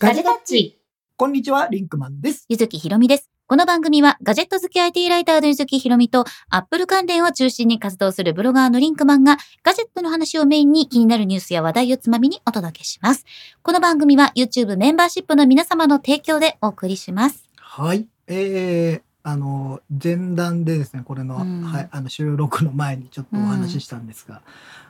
ガジェタッチ。こんにちは、リンクマンです。ゆずきひろみです。この番組はガジェット好き IT ライターのゆずきひろみとアップル関連を中心に活動するブロガーのリンクマンがガジェットの話をメインに気になるニュースや話題をつまみにお届けします。この番組は YouTube メンバーシップの皆様の提供でお送りします。はい。えー、あの、前段でですね、これの、うんはい、あの、収録の前にちょっとお話ししたんですが、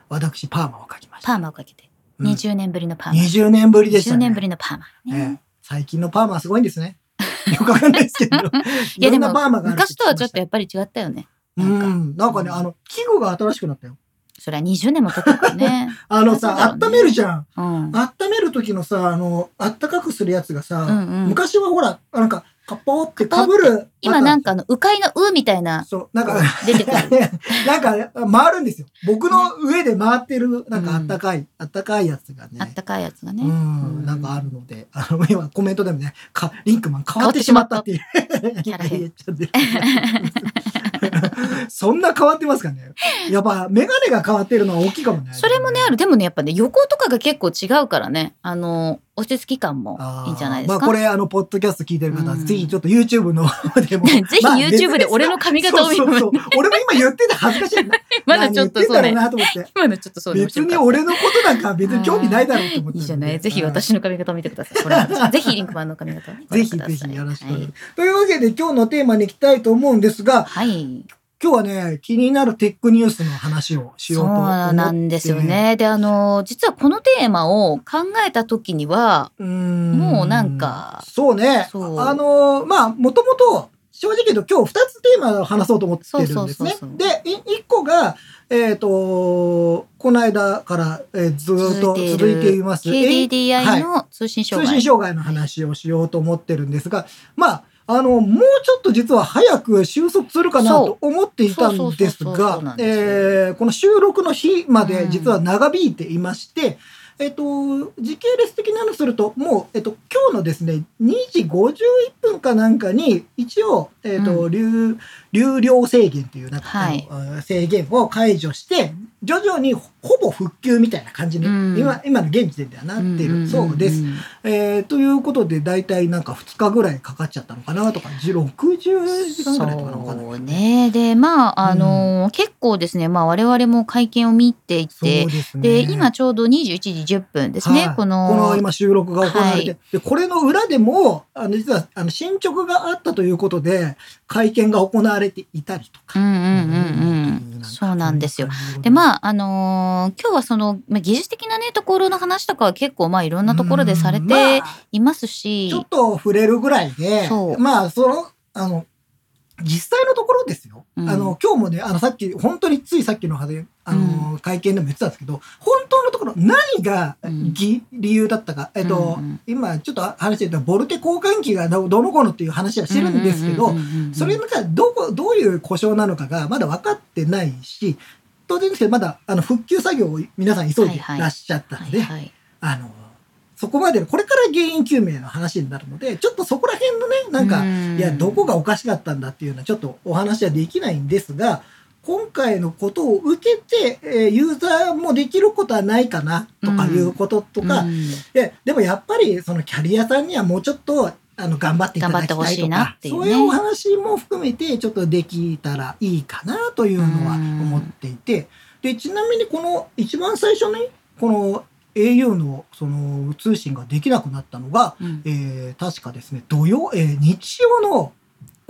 私、パーマをかきました。パーマをかけて。うん20年ぶりのパーマ。20年ぶりでした20ね。年ぶりのパーマ。えねえ最近のパーマはすごいんですね。よくわかんないですけど。いやでも昔とはちょっとややっぱり違ったよね。うなん。なんかね、あの、器具が新しくなったよ。それは20年も経ったね。あのさ、温めるじゃん。うん。温める時のさ、あの、あったかくするやつがさ、昔はほら、なんか、カッポーってかぶる。今なんか、かあの、迂回のうみたいな、そう、なんか、出て。なんか回るんですよ。僕の上で回ってる、なんかあったかい、あったかいやつがね。あったかいやつがね。うん、なんかあるので、あの、今コメントでもね、か、リンクマン変わってしまったっていう。キャラ変 言っちゃってる そんな変わってますかね。やっぱ、メガネが変わってるのは大きいかもね。それもね、ある。でもね、やっぱね、横とかが結構違うからね。あの、落ち着き感もいいんじゃないですか？まあこれ、あの、ポッドキャスト聞いてる方は、うんぜひちょっと YouTube の方でも。ぜひまあ YouTube で俺の髪型を見るそうそうそう。俺も今言ってて恥ずかしいな。まだちょっとそうね。今のちょっとそうね別に俺のことなんか別に興味ないだろうと思って。いいじゃない？ぜひ私の髪型を見てください。これはぜひリンクマンの髪型をねごぜひ覧くださいぜひよろしくはいます。というわけで今日のテーマに行きたいと思うんですが、はい。今日はね、気になるテックニュースの話をしよそううと思って。なんですよ。ね。で、あの、実はこのテーマを考えた時には、うもうなんかそうね。そうあの、まあ、もともと、正直言うと今日二つテーマを話そうと思ってるんですね。そうそうそうそうで、い一個が、えっ、と、この間から、えーずーっと続いています。はい KDDI の通信障害。通信障害の話をしようと思ってるんですが、まあ、あの、もうちょっと実は早く収束するかなと思っていたんですがこの収録の日までうん実は長引いていまして、えっと、時系列的なのすると、もう、えっと、今日のですね、2時51分かなんかに、一応、えっと、う流、流量制限っていう、なんか、はい制限を解除して、徐々にほぼ復旧みたいな感じに、うん今、今の現時点ではなってるそうです。んんんえーということで、大体なんか2日ぐらいかかっちゃったのかなとか、60時間ぐらいとかなのかな。そうね。で、まあ、あのー結構ですね、まあ、我々も会見を見ていて、ですね。で、今ちょうど21時10分ですね、はいこの。この今収録が行われて、はで、これの裏でも、あの、実は、あの、進捗があったということで、会見が行われていたりとか。うんうんうんうん。そうなんですよ。で、まあ、あのー今日はその、まあ、技術的なね、ところの話とかは結構、まあ、いろんなところでされうんてまあいますし、ちょっと触れるぐらいでまあ、その、あの、実際のところですよ。うん。あの、今日もね、あの、さっき、本当についさっきのあの、会見でも言ってたんですけど、本当のところ、何がうん。ぎ、理由だったか、えっと、うんうん今、ちょっと話してたボルテ交換機がどどの子のっていう話はしてるんですけど、うんうんうんうんうんそれがどこ、どういう故障なのかがまだ分かってないし、当然ですけど、まだ、あの、復旧作業を皆さん急いでらっしゃったので、はいはい。あの、そこまでの、これから原因究明の話になるので、ちょっとそこら辺のね、なんか、うん。いや、どこがおかしかったんだっていうのはちょっとお話はできないんですが、今回のことを受けて、えーユーザーもできることはないかなとかいうこととか、うん。ででもやっぱりそのキャリアさんにはもうちょっとあの頑張っていただきたいとかなっていうね。そういうお話も含めてちょっとできたらいいかなというのは思っていて。でちなみにこの一番最初にこの au のその通信ができなくなったのが、うん。えー確かですね土曜、えー日曜の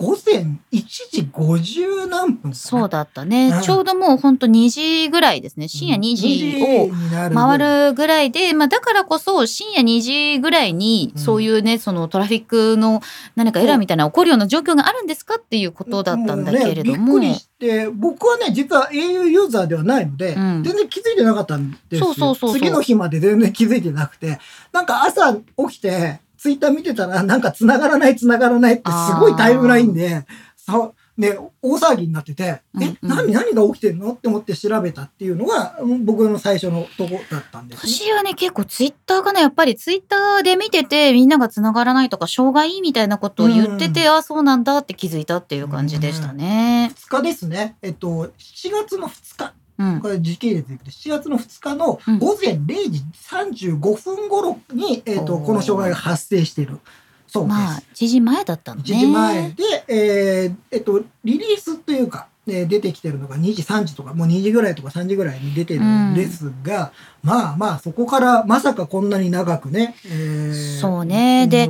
午前1時50何分そうだったね、うん。ちょうどもうほんと2時ぐらいですね。深夜2時を回るぐらいで、まあだからこそ深夜2時ぐらいにうん。そういうね、そのトラフィックの何かエラーみたいなの起こるような状況があるんですかっていうことだったんだけれども。うね、びっくりして、僕はね、実は au ユーザーではないので、うん。全然気づいてなかったんですよ。次の日まで全然気づいてなくて、なんか朝起きて、ツイッター見てたら、なんか繋がらない繋がらないってすごいタイムラインで、さね、大騒ぎになってて、うんうんえ、何、何が起きてんのって思って調べたっていうのが、うん僕の最初のとこだったんです、ね。私はね、結構ツイッターかな、やっぱりツイッターで見てて、みんなが繋がらないとか、障害みたいなことを言ってて、ああ、そうなんだって気づいたっていう感じでしたね。2日ですね。えっと、7月の2日。うん。これ時系列でいくと7月の2日のうん。午前0時35分頃に、えっとこの障害が発生している。そうです。まあ1時前だったのね。1時前で、えーえっと、リリースというか、えー出てきてるのが2時3時とかもう2時ぐらいとか3時ぐらいに出てるんですが、まあまあそこからまさかこんなに長くね、えーそうね。で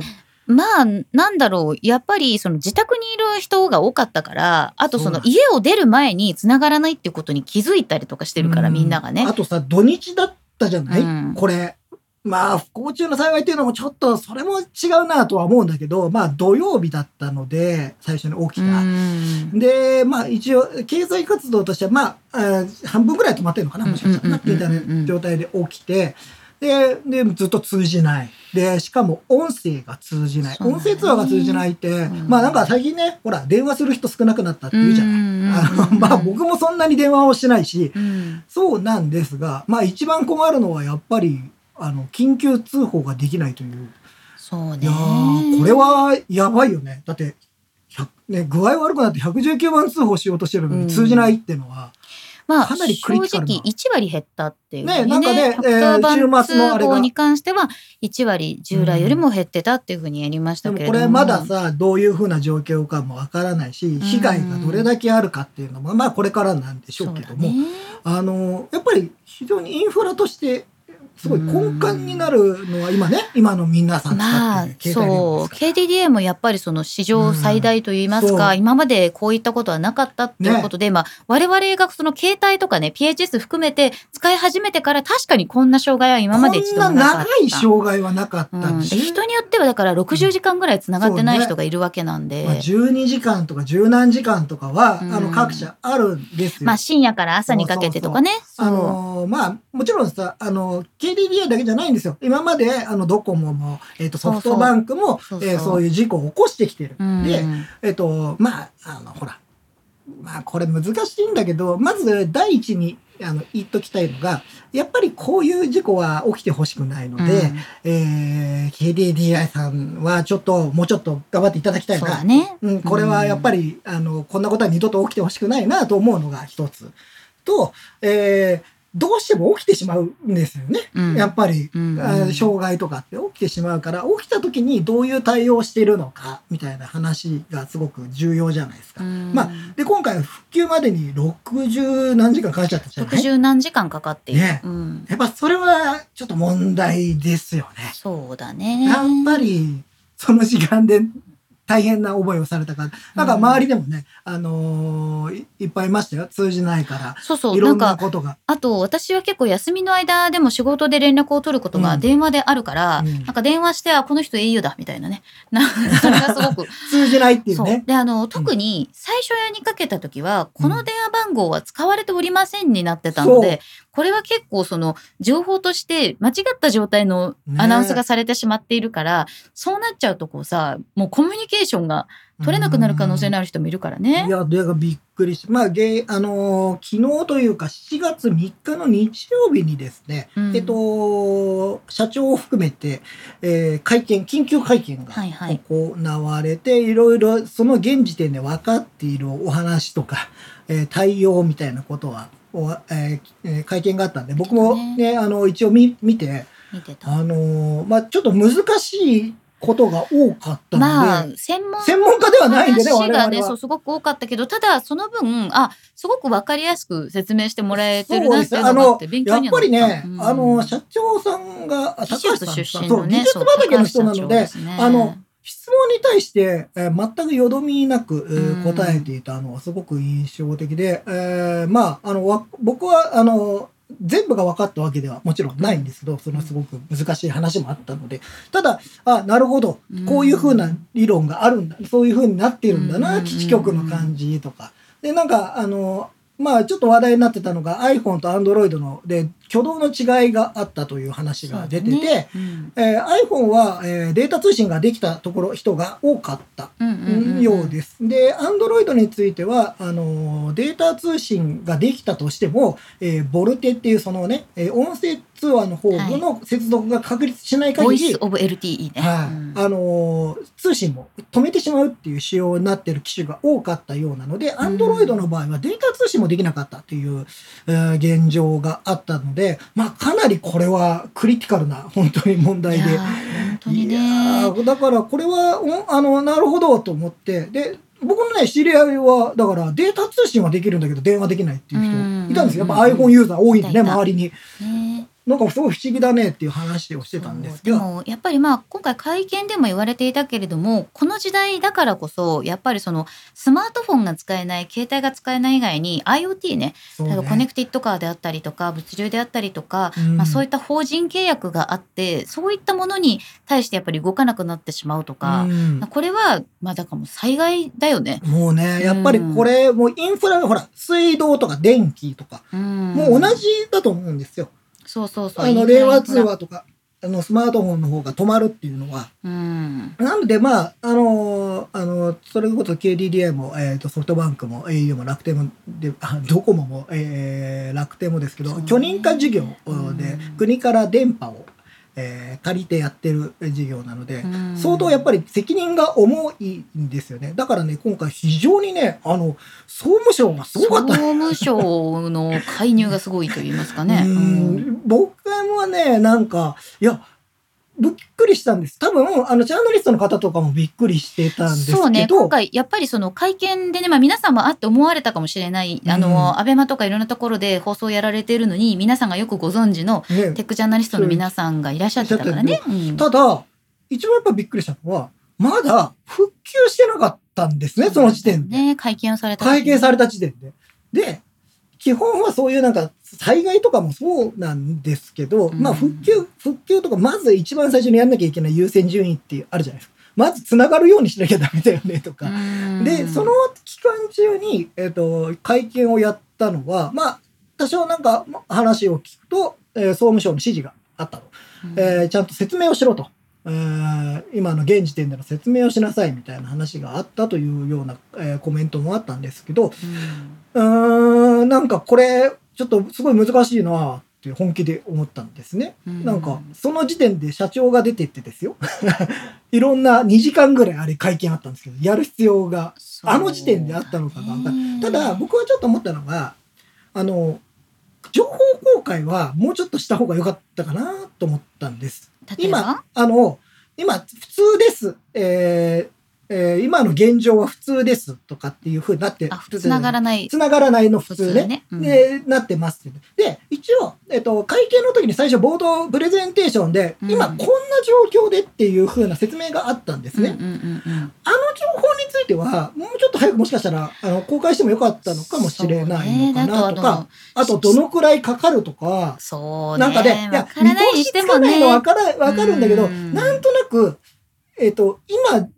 まあなんだろう。やっぱりその自宅にいる人が多かったからあとその家を出る前に繋がらないっていうことに気づいたりとかしてるから、うみんながね。あ。とさ土日だったじゃない、うん。これ。まあ不幸中の幸いっていうのもちょっとそれも違うなとは思うんだけどまあ土曜日だったので最初に起きうた。ん。でまあ一応経済活動としてはまあ半分ぐらい止まってるのかなもしかしたらなうんうんうんうんみたいな状態で起きてででずっと通じない。でしかも音声が通じない、ね。音声通話が通じないって、うん。まあなんか最近ねほら電話する人少なくなったって言うじゃない。うん。うん。うんうん。あのまあ僕もそんなに電話をしないしうん。そうなんですがまあ一番困るのはやっぱりあの緊急通報ができないという。そうね。いやーこれはやばいよね。だって、100ね、具合悪くなって119番通報しようとしてるのうんに通じないっていうのは、まあかなり正直1割減ったっていうね。なんかね110番通報に関しては1割従来よりも減ってたっていうふうにやりましたけれども。これまださ、どういうふうな状況かもわからないし、被害がどれだけあるかっていうのも、まあこれからなんでしょうけども、ね。あの、やっぱり非常にインフラとして、すごい根幹になるのは今ね、今の皆さん使まあそう。KDDI もやっぱりその史上最大といいますか、今までこういったことはなかったっていうことで、まあ我々がその携帯とかね PHS 含めて使い始めてから確かにこんな障害は今まで一度もなかった。長い障害はなかったうん、でし、人によってはだから60時間ぐらい繋がってない人がいるわけなんで、まあ、12時間とか十何時間とかは、うん。あの各社あるんですよ。まあ深夜から朝にかけてとかね。あのーまあもちろんさあの KDDI だけじゃないんですよ。今まであのドコモも、えっとソフトバンクもそえーそういう事故を起こしてきてる。うん。でえっ、とまああのほらまあこれ難しいんだけどまず第一にあの言っときたいのがやっぱりこういう事故は起きてほしくないので、うん。えー KDDI さんはちょっともうちょっと頑張っていただきたいな。だね。うん、これはやっぱり、あの、こんなことは二度と起きてほしくないなと思うのが一つ。と、えーどうしても起きてしまうんですよね。うんやっぱり、うんあー障害とかって起きてしまうから、起きた時にどういう対応をしているのか、みたいな話がすごく重要じゃないですか。うんまあ、で、今回復旧までに60何時間かかっちゃったじゃない？60何時間かかっている。ねうん、やっぱそれはちょっと問題ですよね。そうだね。やっぱり、その時間で大変な思いをされた方、なんか周りでもね、あのーいいっぱいいましたよ。通じないから。そうそう。いろんなことが。あと私は結構休みの間でも仕事で連絡を取ることがうん電話であるから、うんなんか電話して、あ、この人 au だ、みたいなね。な それがすごく。通じないっていうね。で、あの、特に最初やにかけた時は、この電話番号は使われておりませんになってたので、これは結構その、情報として間違った状態のアナウンスがされてしまっているから、そうなっちゃうとこうさ、もうコミュニケーションが取れなくなる可能性のある人もいるからね。い。や、びっくりし、まあ、げあのー昨日というか7月3日の日曜日にですね、うん。えっと、社長を含めて、えー会見、緊急会見がはいはい。行われて、いろいろその現時点で分かっているお話とか、えー対応みたいなことは、おえーえー会見があったんで、僕もね、あの、一応見見て、見てた。あのーまあ、ちょっと難しいことが多かったので、まあ、専門専門家ではないんでね。話がね、そう、すごく多かったけど、ただ、その分、あ、すごくわかりやすく説明してもらえてるなっていうのがあって、勉強やっにはなった。ぱりね、うん。あの、社長さんが、高橋さん出身のそう、技ね、術畑の人なので、そうあの、質問に対して、えー全くよどみなく、えーうん。答えていたのはすごく印象的で、えーまあ、あの、わ僕は、あの、全部が分かったわけではもちろんないんですけど、そのすごく難しい話もあったので、ただ、あ、なるほど、こういうふうな理論があるんだ、そういうふうになっているんだな、うん。基地局の感じとか。で、なんか、あの、まあ、ちょっと話題になってたのが iPhone と Android ので挙動の違いがあったという話が出てて、ね。うん。えー iPhone は、えーデータ通信ができたところ人が多かったうんうんうんうん。ようです。で、Android については、あのーデータ通信ができたとしても、えーボルテっていうそのね、えー音声通話の方の接続が確立しない限り、ボイスオブ LTE ね。はい。うん。あのー通信も止めてしまうっていう仕様になってる機種が多かったようなので、アンドロイドの場合はデータ通信もできなかったっていう、えー現状があったので、まあかなりこれはクリティカルな本当に問題で。いやね。ーだからこれはおあのなるほどと思って。で僕のね知り合いはだからデータ通信はできるんだけど電話できないっていううん人いたんですよ。やっぱ iPhone ユーザー多いんでね周りに。ねなんかすごい不思議だねっていう話をしてたんですけどやっぱりまあ今回会見でも言われていたけれどもこの時代だからこそやっぱりそのスマートフォンが使えない携帯が使えない以外に IoT ねね。例えばコネクティッドカーであったりとか物流であったりとか、うん。まあ、そういった法人契約があってそういったものに対してやっぱり動かなくなってしまうとか、うん。これはまあだからもう災害だよね。もうねやっぱりこれもうインフラほら水道とか電気とかうん。もう同じだと思うんですよそうそうそう。あの令和通話とかあのスマートフォンの方が止まるっていうのは。うん。なので、まあ、あのーあのそれこそ KDDI も、えー、とソフトバンクも au も楽天もであドコモも、えー楽天もですけどね。許認可事業でうん。国から電波を、えー借りてやってる事業なので、うん。相当やっぱり責任が重いんですよね。だからね今回非常にねあの総務省がすごかった。総務省の介入がすごいと言いますかね。う うんん。僕もねなんかいやびっくりしたんです。多分あのジャーナリストの方とかもびっくりしてたんですけど。そうね。今回やっぱりその会見でね、まあ、皆さんもあって思われたかもしれない、あうん。のアベマとかいろんなところで放送やられているのに皆さんがよくご存知のね。テックジャーナリストの皆さんがいらっしゃってたからね。うん。ただ、一番やっぱびっくりしたのは、まだ復旧してなかったんですね、その時点で。ね会見をされた会見された時点で。で、基本はそういうなんか災害とかもそうなんですけど、うんまあ復旧、復旧とかまず一番最初にやんなきゃいけない優先順位ってあるじゃないですか。まず繋がるようにしなきゃダメだよねとか。うんで、その期間中に、えっ、と、会見をやったのは、まあ、多少なんか話を聞くと、えー総務省の指示があったと。うんえーちゃんと説明をしろと。えー今の現時点での説明をしなさいみたいな話があったというような、えーコメントもあったんですけど、うーん、なんかこれ、ちょっとすごい難しいなって本気で思ったんですね。うんなんか、その時点で社長が出てってですよ。いろんな2時間ぐらいあれ会見あったんですけど、やる必要があの時点であったのかが分かんねただ、僕はちょっと思ったのが、あの、情報公開はもうちょっとした方が良かったかなと思ったんです。今、あの、今、普通です。えーえー今の現状は普通ですとかっていうふうになって、あつながらないつながらないの普通ね。ね。うんで、なってますで、一応、えっと、会見の時に最初冒頭プレゼンテーションで、うん今こんな状況でっていう風な説明があったんですね。あの情報については、もうちょっと早くもしかしたら、あの、公開してもよかったのかもしれないのかなとそうねあと、どのくらいかかるとか、そうね。なんかね、いや。見通しつかないのわから、わかるんだけど、うんなんとなく、えっ、と、今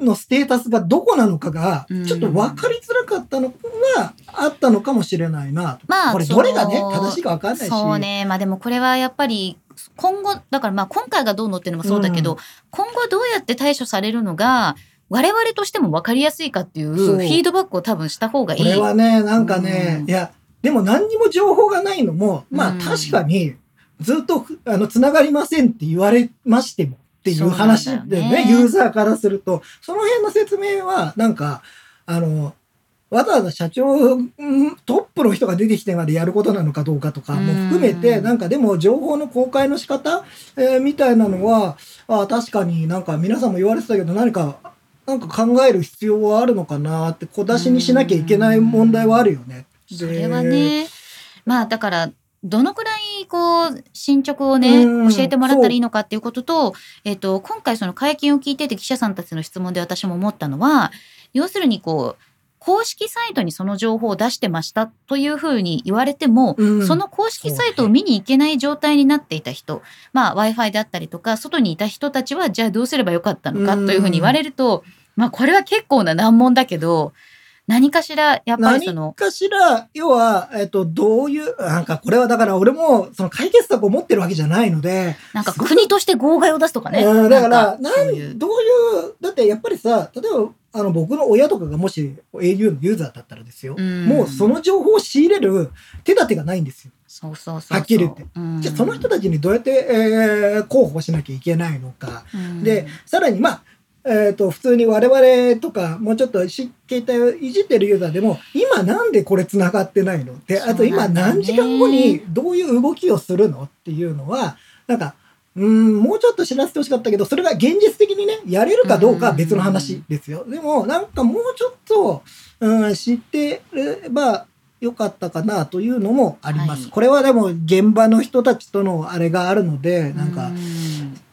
のステータスがどこなのかがうん、ちょっと分かりづらかったのは、あったのかもしれないなと。まあこれ、どれがね、正しいかわかんないし。そうね。まあでもこれはやっぱり今後、だからまあ今回がどうのっていうのもそうだけど、うん今後どうやって対処されるのが我々としても分かりやすいかっていうフィードバックを多分した方がいい。これはね、なんかね、うんいや、でも何にも情報がないのも、まあうん確かに、ずっと、あの、繋がりませんって言われましてもっていう話でね、ねユーザーからすると、その辺の説明は、なんか、あの、わざわざ社長、うんトップの人が出てきてまでやることなのかどうかとかも含めて、うんなんかでも情報の公開の仕方、えーみたいなのは、あ確かになんか皆さんも言われてたけど、何か、なんか考える必要はあるのかなって小出しにしなきゃいけない問題はあるよね。それはね。まあだから、どのくらいこう進捗をねうん。教えてもらったらいいのかっていうことと、えっと今回その会見を聞いてて記者さんたちの質問で私も思ったのは要するにこう公式サイトにその情報を出してましたというふうに言われても、うん。その公式サイトを見に行けない状態になっていた人、まあ Wi-Fi であったりとか外にいた人たちはじゃあどうすればよかったのかというふうに言われると、まあこれは結構な難問だけど何かしらやっぱりそ何のかしら、要は、えっと、どういう、なんかこれはだから俺も、その解決策を持ってるわけじゃないので、なんか国として号外を出すとかね。うんだから、ななんどういう、だってやっぱりさ、例えば、あの、僕の親とかがもし au のユーザーだったらですよ、うんもうその情報を仕入れる手立てがないんですよ。そうそうそうそう。はっきり言ってうん。じゃあその人たちにどうやって、えー広報しなきゃいけないのか。うんで、さらにまあ、えっ、と、普通に我々とか、もうちょっとし携帯をいじってるユーザーでも、今なんでこれ繋がってないので、あと今何時間後にどういう動きをするのっていうのは、なんか、うん、もうちょっと知らせてほしかったけど、それが現実的にね、やれるかどうかは別の話ですよ。でも、なんかもうちょっと、うん、知ってればよかったかなというのもあります。はいこれはでも現場の人たちとのあれがあるので、なんか、うん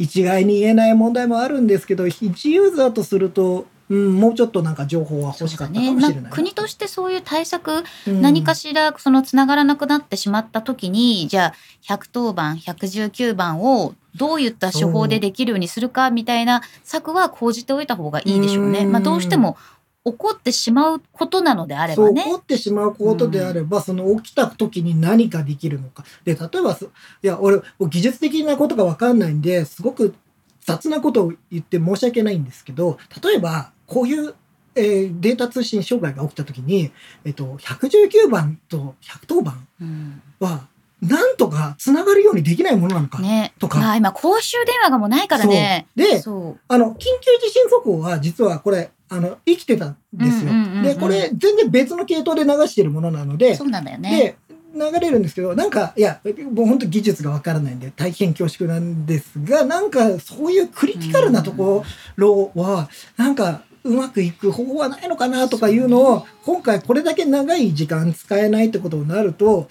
一概に言えない問題もあるんですけど一ユーザーとすると、うん、もうちょっとなんか情報は欲しかったかもしれない。ね、な国としてそういう対策、うん。何かしらそのつながらなくなってしまった時にじゃあ110番119番をどういった手法でできるようにするかみたいな策は講じておいた方がいいでしょうね。うん。まあ、どうしても起こってしまうことなのであればね。起こってしまうことであれば、その起きた時に何ができるのかで例えばそいや俺技術的なことが分かんないんですごく雑なことを言って申し訳ないんですけど例えばこういう、えーデータ通信障害が起きた時に、えっと、119番と110番うんはなんとかつながるようにできないものなのか。ねとかまあ今公衆電話がもうないからね。であの、緊急地震速報は実はこれ、あの、生きてたんですよ。で、これ全然別の系統で流してるものなのでそ、うなんだよね。で、流れるんですけど、なんか、いや、もう本当技術がわからないんで、大変恐縮なんですが、なんか、そういうクリティカルなところは、なんか、うまくいく方法はないのかなとかいうのを、今回これだけ長い時間使えないってことになると、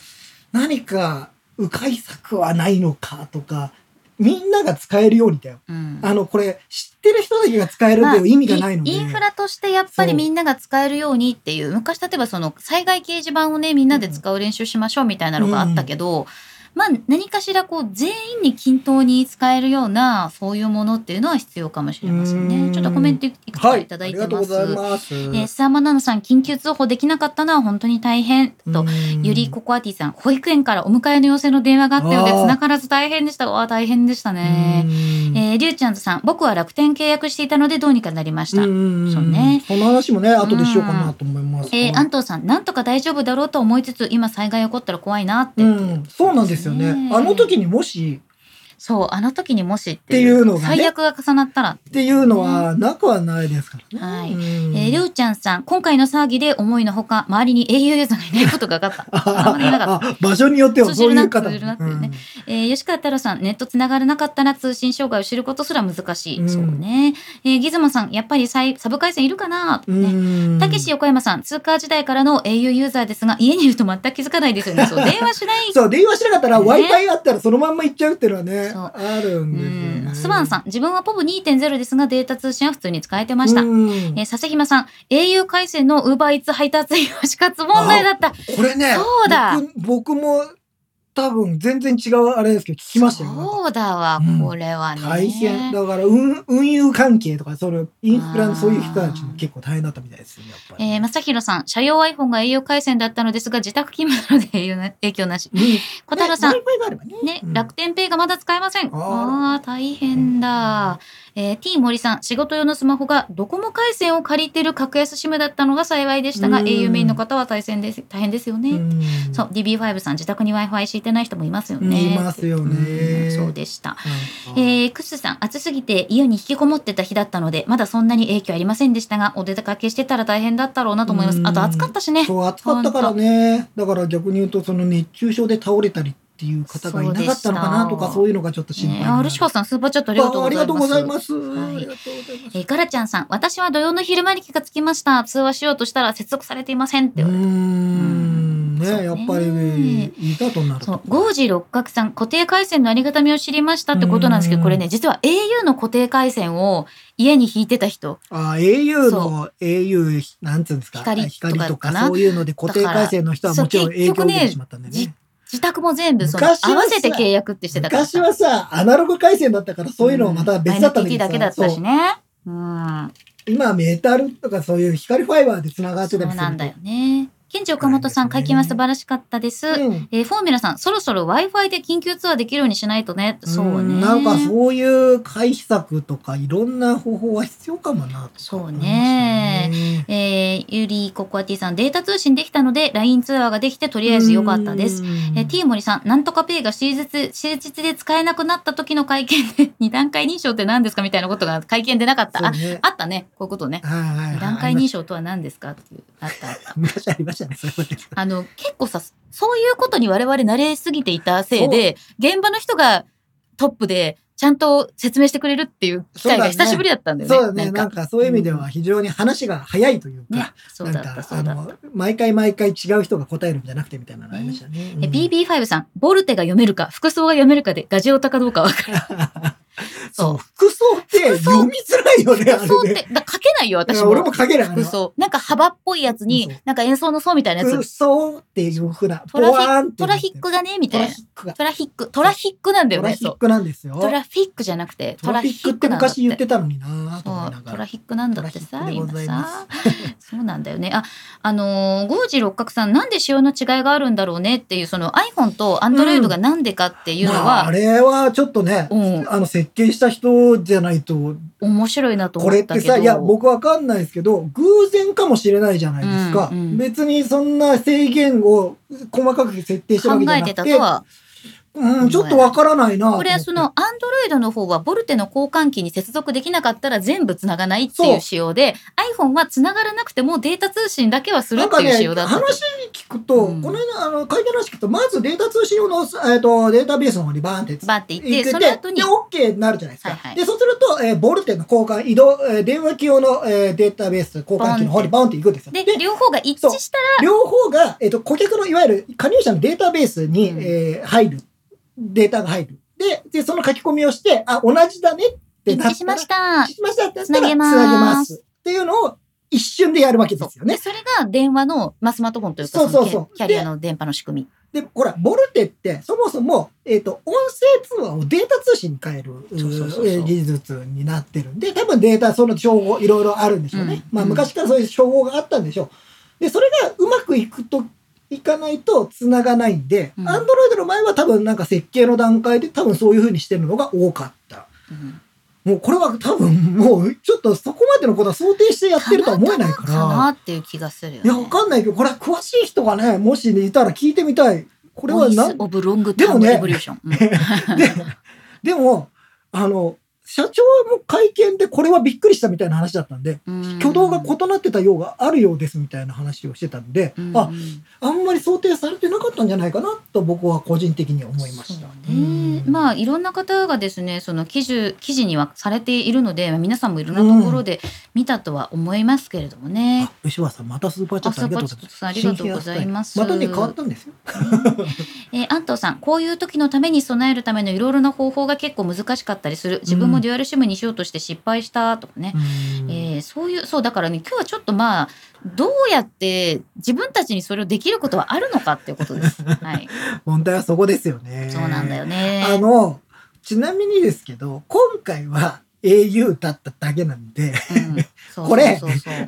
何か、迂回策はないのかとか、みんなが使えるようにだよ。うんあの、これ、知ってる人だけが使えるっていう意味がないので。インフラとしてやっぱりみんなが使えるようにっていう昔例えばその災害掲示板をねみんなで使う練習しましょうみたいなのがあったけど、まあ何かしらこう全員に均等に使えるようなそういうものっていうのは必要かもしれませんうんね。ちょっとコメントいくつかいただいてます。はい、ます。えー、スアマナノさん緊急通報できなかったのは本当に大変と。ゆりココアティさん、保育園からお迎えの要請の電話があったようで、あー繋がらず大変でした。わあ、大変でしたね。えー、りゅうちゃんさん、僕は楽天契約していたのでどうにかなりました。そうね。その話もね、後でしようかなと思います。えー、安藤さん、なんとか大丈夫だろうと思いつつ、今災害起こったら怖いなって。うん、そうなんですよね。ねあの時にもしそう、あの時にもしっていうのがね最悪が重なったら。っていうのはなくはないですからね。はいうんえー、りょうちゃんさん、今回の騒ぎで思いのほか、周りに au ユーザーがいないことが分かった。あまりいなかった。あ場所によってはそういう方通じるなっていうねえー、吉川太郎さん、ネットつながらなかったら通信障害を知ることすら難しい。うんそうね。えー、ギズモさん、やっぱりサイサブ回線いるかなうんね。うんたけし横山さん、通貨時代からの au ユーザーですが、家にいると全く気づかないですよね。そう、電話しない。そう、電話しなかったらね Wi-Fi あったらそのまんま行っちゃうっていうのはね、そうあるんですようんね。スワンさん、自分はポブ2.0ですが、データ通信は普通に使えてました。うんえ々木さん、au 回線の Uber Eats 配達員は死活問題だった。これね、そうだ僕僕も多分全然違うあれですけど聞きましたよ。そうだわ、うんこれはね。大変。だから運、運輸関係とか、そのインフラのそういう人たちも結構大変だったみたいですよ、やっぱり。えー、正弘さん、社用 iPhone が au 回線だったのですが、自宅勤務なので影響な影響なし。うん小太郎さん、ね楽天ペイがまだ使えません。あらあ大変だ。えー、T 森さん、仕事用のスマホがドコモ回線を借りてる格安 SIM だったのが幸いでしたが、うん au メインの方は大変です大変ですよね。うんそう、DB5 さん、自宅に Wi-Fi 敷いてない人もいますようんね。いますよねうんそうでした。えー、クスさん、暑すぎて家に引きこもってた日だったので、まだそんなに影響ありませんでしたが、お出かけしてたら大変だったろうなと思いますう。んあと暑かったしね。そう、暑かったからね。だから逆に言うと、その熱中症で倒れたりっていう方がいなかったのかなとか、そういうのがちょっと心配ね、になるあルシさん、スーパーチャットありがとうあありがとうごございま。す。えー、ガラちゃんさん、私は土曜の昼間に気がつきました。通話しようとしたら接続されていませんって言われて。ん、ね、やっぱり、いざとなるとそう、。ゴージ六角さん、固定回線のありがたみを知りましたってことなんですけど、うんこれね、実は au の固定回線を家に引いてた人。あ au その au、なんつうんですか、光光とかそういうので固定回線の人はもちろん影響を受けてしまったんでね。自宅も全部その合わせて契約ってしてたから昔はさ、アナログ回線だったからそういうのはまた別だったんだけどさだけだったしね。うん。今はメタルとかそういう光ファイバーで繋がってたりするとそうなんだよね。ケンジ岡本さん、会見は素晴らしかったです。うんえーフォーミュラさん、そろそろ Wi-Fi で緊急ツアーできるようにしないとね。そうね。んなんかそういう回避策とかいろんな方法は必要かもなそう思いましたねえーゆりココアティさん、データ通信できたので、LINE ツアーができてとりあえず良かったです。。えー、T 森さん、なんとかペイが終日、終日で使えなくなった時の会見で、二段階認証って何ですかみたいなことが会見でなかった。ねあったね。こういうことね。はいはいはい二段階認証とは何ですかっていう。あった あった。昔ありましたね、そういうことあの、結構さ、そういうことに我々慣れすぎていたせいで、現場の人がトップで、ちゃんと説明してくれるっていう機会が久しぶりだったんだよね。そうだね。なんかそういう意味では非常に話が早いというねか、、そうだった、なんかそうだった。あの毎回毎回違う人が答えるんじゃなくてみたいなのありましたね。えうん BB5 さん、ボルテが読めるか、服装が読めるかでガジオタかどうかわかる。そう、服装って読みづらいよね、あ服装ってれね。、だ書けないよ、私も。俺も書けない。服装。なんか幅っぽいやつそうに、なんか演奏の層みたいなや服つ。装っていうふうな、トラフィトラックがね、みトたいな。ラフィックが。トラフィック。トラフィックなんだよね。トラフィックなんですよ。トラフィックじゃなくて、トラフィックって昔言ってたのになそう。トラフィックなんだってさ今さそうなんだよねああのーゴージ六角さんなんで仕様の違いがあるんだろうねっていうその iPhone と Android がなんでかっていうのまあ、は、あれはちょっとね、うんあの設計した人じゃないと。面白いなと思これっけど。ったてさいや僕わかんないですけど偶然かもしれないじゃないですか、うんうん別にそんな制限を細かく設定してるわけじゃ考えてなくてたとはうん、ちょっとわからないな。これはその Android の方はボルテの交換機に接続できなかったら全部つながないっていう仕様で iPhone はつながらなくてもデータ通信だけはするっていう仕様だったと。話に聞くと、うん。この間あの会見の話聞くとまずデータ通信用の、えー、とデータベースの方にバーンってバーって言って行ってその後にで OK になるじゃないですか、はいはい。でそうすると、えーボルテの交換移動、えー電話機用の、えーデータベース交換機の方にバーンって行くんですよ。で両方が一致したら両方が、えっと顧客のいわゆる加入者のデータベースに、うん。えー入るデータが入るででその書き込みをしてあ同じだねってなったら一致しました一致しましたってなったらつなげますつなげますっていうのを一瞬でやるわけですよね。でそれが電話の、まあ、スマートフォンというかそうそうそうキャリアの電波の仕組み。で、ほら、ボルテって、そもそも、えっ、と、音声通話をデータ通信に変える技術になってるんで、多分データ、その称号、いろいろあるんでしょうね。まあ、うんうん昔からそういう称号があったんでしょう。で、それがうまくいくと、いかないと繋がないんで、うんアンドロイドの前は多分なんか設計の段階で多分そういう風にしてるのが多かった。うんもうこれは多分もうちょっとそこまでのことは想定してやってるとは思えないか。たまたまからなっていう気がするよ、ね。いや、わかんないけど、これは詳しい人がね、もしいたら聞いてみたい。これはボイなスオブロングタームでもねで、でも、あの、社長も会見でこれはびっくりしたみたいな話だったんで、うん。挙動が異なってたようがあるようですみたいな話をしてたんで、うん。あ、あんまり想定されてなかったんじゃないかなと僕は個人的には思いました。ね、まあいろんな方がですねその記事記事にはされているのでまあ皆さんもいろんなところで見たとは思いますけれどもね。あ、、吉原さん、またスーパーチャットありがとうございます。ありがとうございます。またね、変わったんですよ。えー、安藤さんこういう時のために備えるためのいろいろな方法が結構難しかったりする。自分もデュアルシムにしようとして失敗したとかね、うんえーそういうそうだからね今日はちょっとまあどうやって自分たちにそれをできることはあるのかっていうことです。はい、問題はそこですよね。そうなんだよね。あの、ちなみにですけど、今回は au だっただけなんで、これ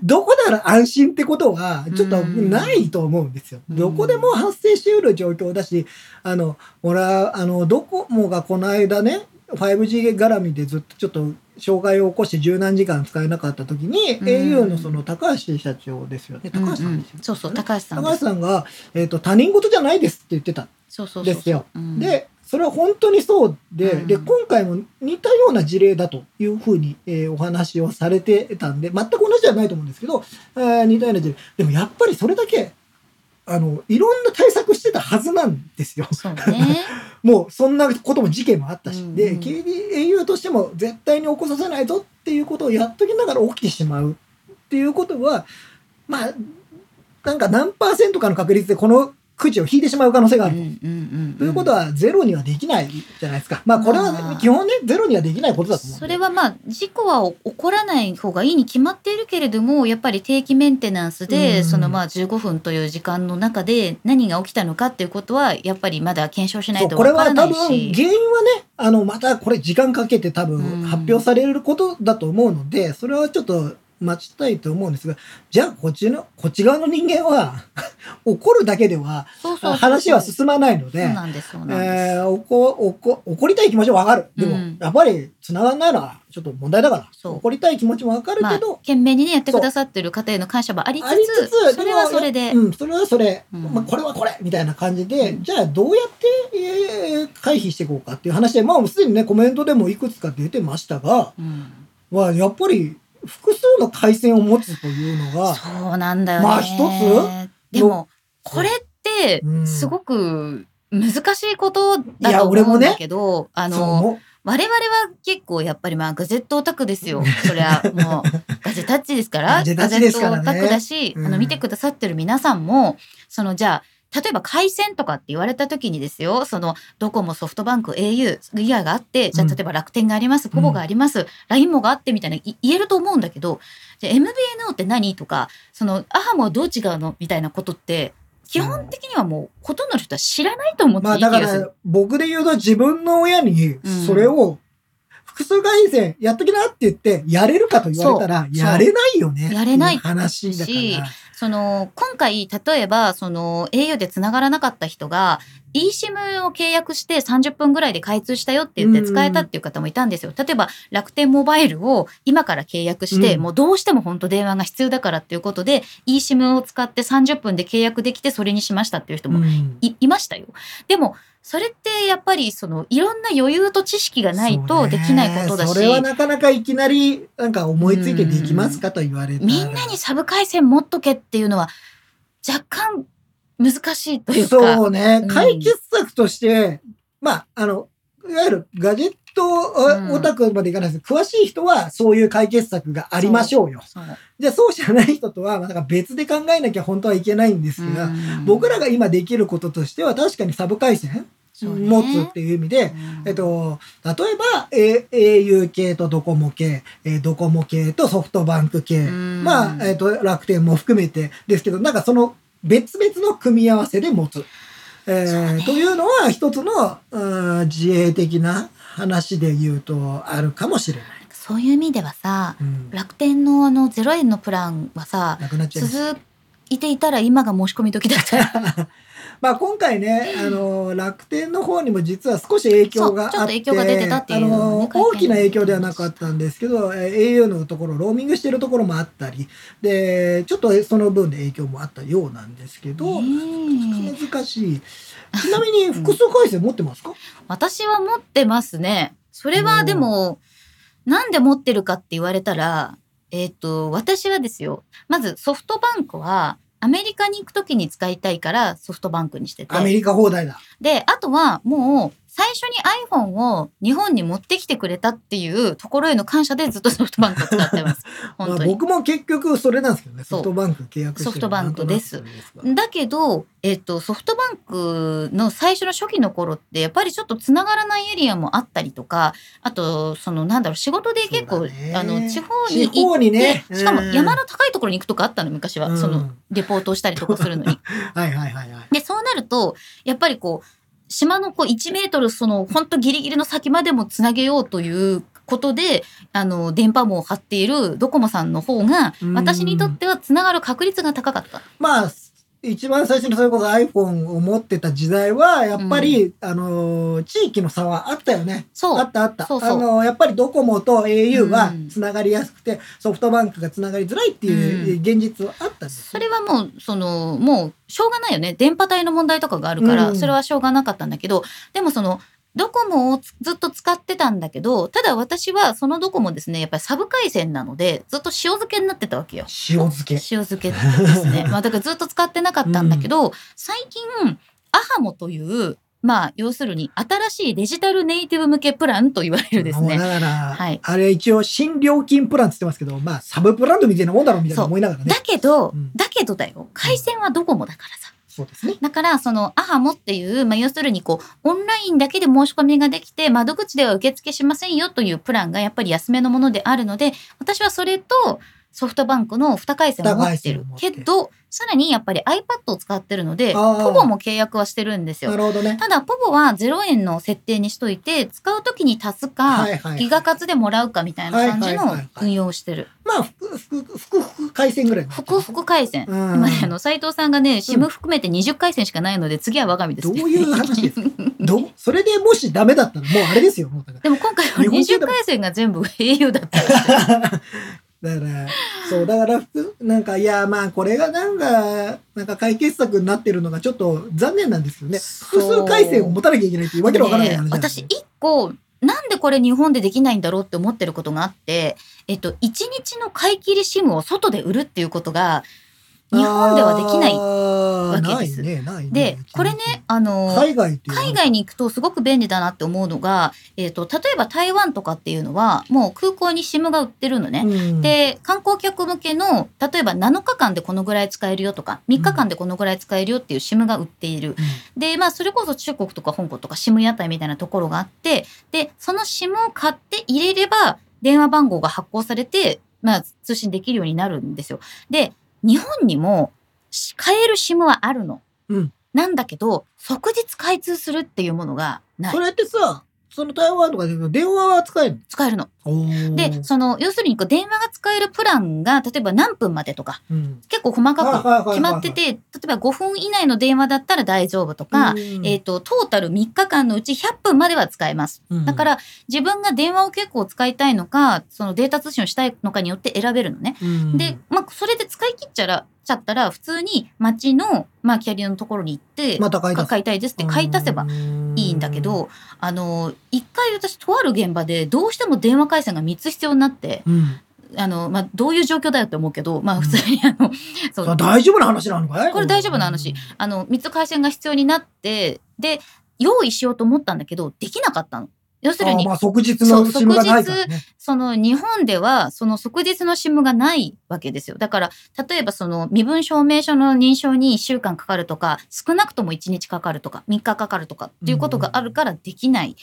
どこなら安心ってことは、ちょっとうんないと思うんですよ。うんどこでも発生しうる状況だし、あの、俺は、あの、ドコモがこの間ね、5G 絡みでずっとちょっと障害を起こして十何時間使えなかった時に、うん au のその高橋社長ですよね。高橋さんですよ、うんうんそうそう高橋さん高橋。さんが、えっ、と、他人事じゃないですって言ってた。そうそうそうそうですようんで、それは本当にそうで、うんで、今回も似たような事例だというふうに、えーお話をされてたんで、全く同じじゃないと思うんですけど、えー似たような事例。でもやっぱりそれだけ、あの、いろんな対策してたはずなんですよ。そうね。もう、そんなことも事件もあったし。で、うんうん KDAU としても絶対に起こさせないぞっていうことをやっときながら起きてしまうっていうことは、まあ、なんか何パーセントかの確率でこのくじを引いてしまう可能性がある。うんうんうんということはゼロにはできないじゃないですか。まあこれはまあ基本ねゼロにはできないことだと思うそれはまあ事故は起こらない方がいいに決まっているけれどもやっぱり定期メンテナンスで、うんそのまあ15分という時間の中で何が起きたのかっていうことはやっぱりまだ検証しないとわからなは多分いし。原因はねあのまたこれ時間かけて多分うん発表されることだと思うのでそれはちょっと待ちたいと思うんですが、じゃあこっちの、こっち側の人間は 怒るだけでは話は進まないので、怒りたい気持ちはわかる。でも、うんやっぱり繋がんないのはちょっと問題だから、怒りたい気持ちもわかるまあ、けど、懸命にね、やってくださってる方への感謝もありつつつ、つ、それはそれで、うん、それはそれ、うん。まあ、これはこれみたいな感じで、うんじゃあどうやって、えー回避していこうかっていう話で、まあ、すでにね、コメントでもいくつか出てましたが、うん。はやっぱり複数の回線を持つというのが、そうなんだよね。まあ一つ？でも、これってう、ん。すごく難しいことだと思うんだけど、あそうの、も我々は結構やっぱりまあガジェットオタクですよ。そりゃもう ガジェタッチですから、ガジェットオタクだし、うん。あの見てくださってる皆さんも、そのじゃあ、例えば回線とかって言われた時にですよ、そのドコモ、ソフトバンク、au、ギアがあって、じゃあうん例えば楽天があります、ポボがあります、LINE もがあってみたいない言えると思うんだけど、じゃあ MVNO って何とか、そのアハモはどう違うのみたいなことって、基本的にはもうほとんどの人は知らないと思ってまあいい気がする。だから僕で言うと自分の親にうんそれを複数回線やっときなって言ってやれるかと言われたらやれないよね。やれない話だしから。その今回例えばその au でつながらなかった人が eSIM を契約して30分ぐらいで開通したよって言って使えたっていう方もいたんですよ。例えば楽天モバイルを今から契約して、うんもうどうしても本当電話が必要だからっていうことで eSIM を使って30分で契約できてそれにしましたっていう人もうんいいましたよ。でもそれってやっぱりそのいろんな余裕と知識がないとできないことだし、それはなかなかいきなりなんか思いついてできますかと言われたら。みんなにサブ回線持っとけっていうのは若干難しいというか。そうねうん。解決策として、まあ、あの、いわゆるガジェットうん。オタクまでいかないです。詳しい人はそういう解決策がありましょうよ。じゃあそうじゃない人とは、まあなんか別で考えなきゃ本当はいけないんですが、うん。僕らが今できることとしては確かにサブ回線持つっていう意味で、うん。えっと、例えば、A、au 系とドコモ系、えードコモ系とソフトバンク系、うん。まあ、えっと、楽天も含めてですけど、なんかその別々の組み合わせで持つ。えーねというのは一つの、うん自営的な話で言うとあるかもしれない。そういう意味ではさうん、楽天のあの0円のプランはさなくなっちゃ。続いていたら今が申し込み時だった。まあ今回ね、あの、楽天の方にも実は少し影響があって、ちょっと影響が出てたっていうあの大きな影響ではなかったんですけど、えー au のところ、ローミングしてるところもあったり、で、ちょっとその分で影響もあったようなんですけど、難しい。ちなみに 複数回線持ってますか、私は持ってますね。それはでも、なんで持ってるかって言われたら、えっ、と、私はですよ。まずソフトバンクは、アメリカに行くときに使いたいからソフトバンクにしてて。アメリカ放題だ。で、あとはもう最初に iPhone を日本に持ってきてくれたっていうところへの感謝でずっとソフトバンクを使ってます。ま本当に。あ僕も結局それなんですけどね、ソフトバンク契約してるソフトバンクですだけど、えっと、ソフトバンクの最初の初期の頃って、やっぱりちょっとつながらないエリアもあったりとか、あと、その、なんだろう、仕事で結構、あの、地方に行って、にねしかもうん山の高いところに行くとかあったの、昔は。うんその、レポートをしたりとかするのに。はいはいはいはい。で、そうなると、やっぱりこう、島のこう1メートル、その、本当ギリギリの先までもつなげようということで、あの、電波網を張っているドコモさんの方が、うん私にとってはつながる確率が高かった。まあ、一番最初にそれこそ iPhone を持ってた時代は、やっぱり、あのー、地域の差はあったよね。そう。あったあった。そうそうあのー、やっぱりドコモと au はうんつながりやすくて、ソフトバンクがつながりづらいっていう現実はあったんですそよ。れはもう、その、もう、しょうがないよね。電波帯の問題とかがあるから、うんそれはしょうがなかったんだけど、でもその、ドコモをつずっと使ってたんだけど、ただ私はそのドコモですね、やっぱりサブ回線なので、ずっと塩漬けになってたわけよ。塩漬け。塩漬けですね。まあだからずっと使ってなかったんだけど、最近、アハモという、まあ要するに新しいデジタルネイティブ向けプランと言われるですね。だから、はいあれ一応新料金プランって言ってますけど、まあサブブランドみたいなもんだろうみたいな思いながらねだ。けど、うんだけどだよ。回線はドコモだからさ。そうですね。だから、その、アハモっていう、まあ、要するに、こう、オンラインだけで申し込みができて、窓口では受付しませんよというプランがやっぱり安めのものであるので、私はそれと、ソフトバンクの2回線を持ってるけどさらにやっぱり iPad を使ってるのでポボも契約はしてるんですよなるほどね。ただポボは0円の設定にしといて使う時に足すか、はいはい。ギガ活でもらうかみたいな感じの運用をしてる。まあ、ふく、ふく、回線ぐらいの。ふくふく回線。うん今ね、あの、斉藤さんがね、シム含めて20回線しかないので、次は我が身です、ね。どういう話ですか？どう？それでもしダメだったらもうあれですよ。でも今回は20日本中でも回線が全部 au だった だから、そう、だから、ふなんか、いや、まあ、これがなんか、なんか解決策になってるのがちょっと残念なんですけどね。複数回線を持たなきゃいけないっていうわけのわからない話なんですよ私一個なんでこれ日本でできないんだろうって思ってることがあって、えっと、1日の買い切りシムを外で売るっていうことが日本ではできない。わわけですね、ね。で、これね、あの、海外海外に行くとすごく便利だなって思うのが、えっと、例えば台湾とかっていうのはもう空港に SIM が売ってるのね。うん、で観光客向けの例えば7日間でこのぐらい使えるよとか3日間でこのぐらい使えるよっていう SIM が売っている。でまあそれこそ中国とか香港とか SIM 屋台みたいなところがあってでその SIM を買って入れれば電話番号が発行されて、まあ、通信できるようになるんですよ。で日本にもし買える SIM はあるの。うんなんだけど即日開通するっていうものがないそ。れってさ、その台湾とかで電話は使える使えるの。ので、その要するにこう電話が使えるプランが例えば何分までとかうん、結構細かく決まってて、例えば5分以内の電話だったら大丈夫とか、えっ、と、トータル3日間のうち100分までは使えます。うん。だから、自分が電話を結構使いたいのか、そのデータ通信をしたいのかによって選べるのね。うん。で、まあ、それで使い切っちゃら、ちゃったら、普通に街の、まあ、キャリアのところに行って、また買買いたいですって買い足せばいいんだけど、あの、一回私、とある現場で、どうしても電話回線が3つ必要になって、うん、あの、まあ、どういう状況だよって思うけど、まあ、普通にあの、そそう。れ大丈夫な話なのかい？これ大丈夫な話。あの、3つ回線が必要になって、で、用意しようと思ったんだけど、できなかったの。要するにあま、あ即日のがないね。その日本では、その即日の SIM がないわけですよ。だから、例えばその身分証明書の認証に1週間かかるとか、少なくとも1日かかるとか、3日かかるとかっていうことがあるからできない。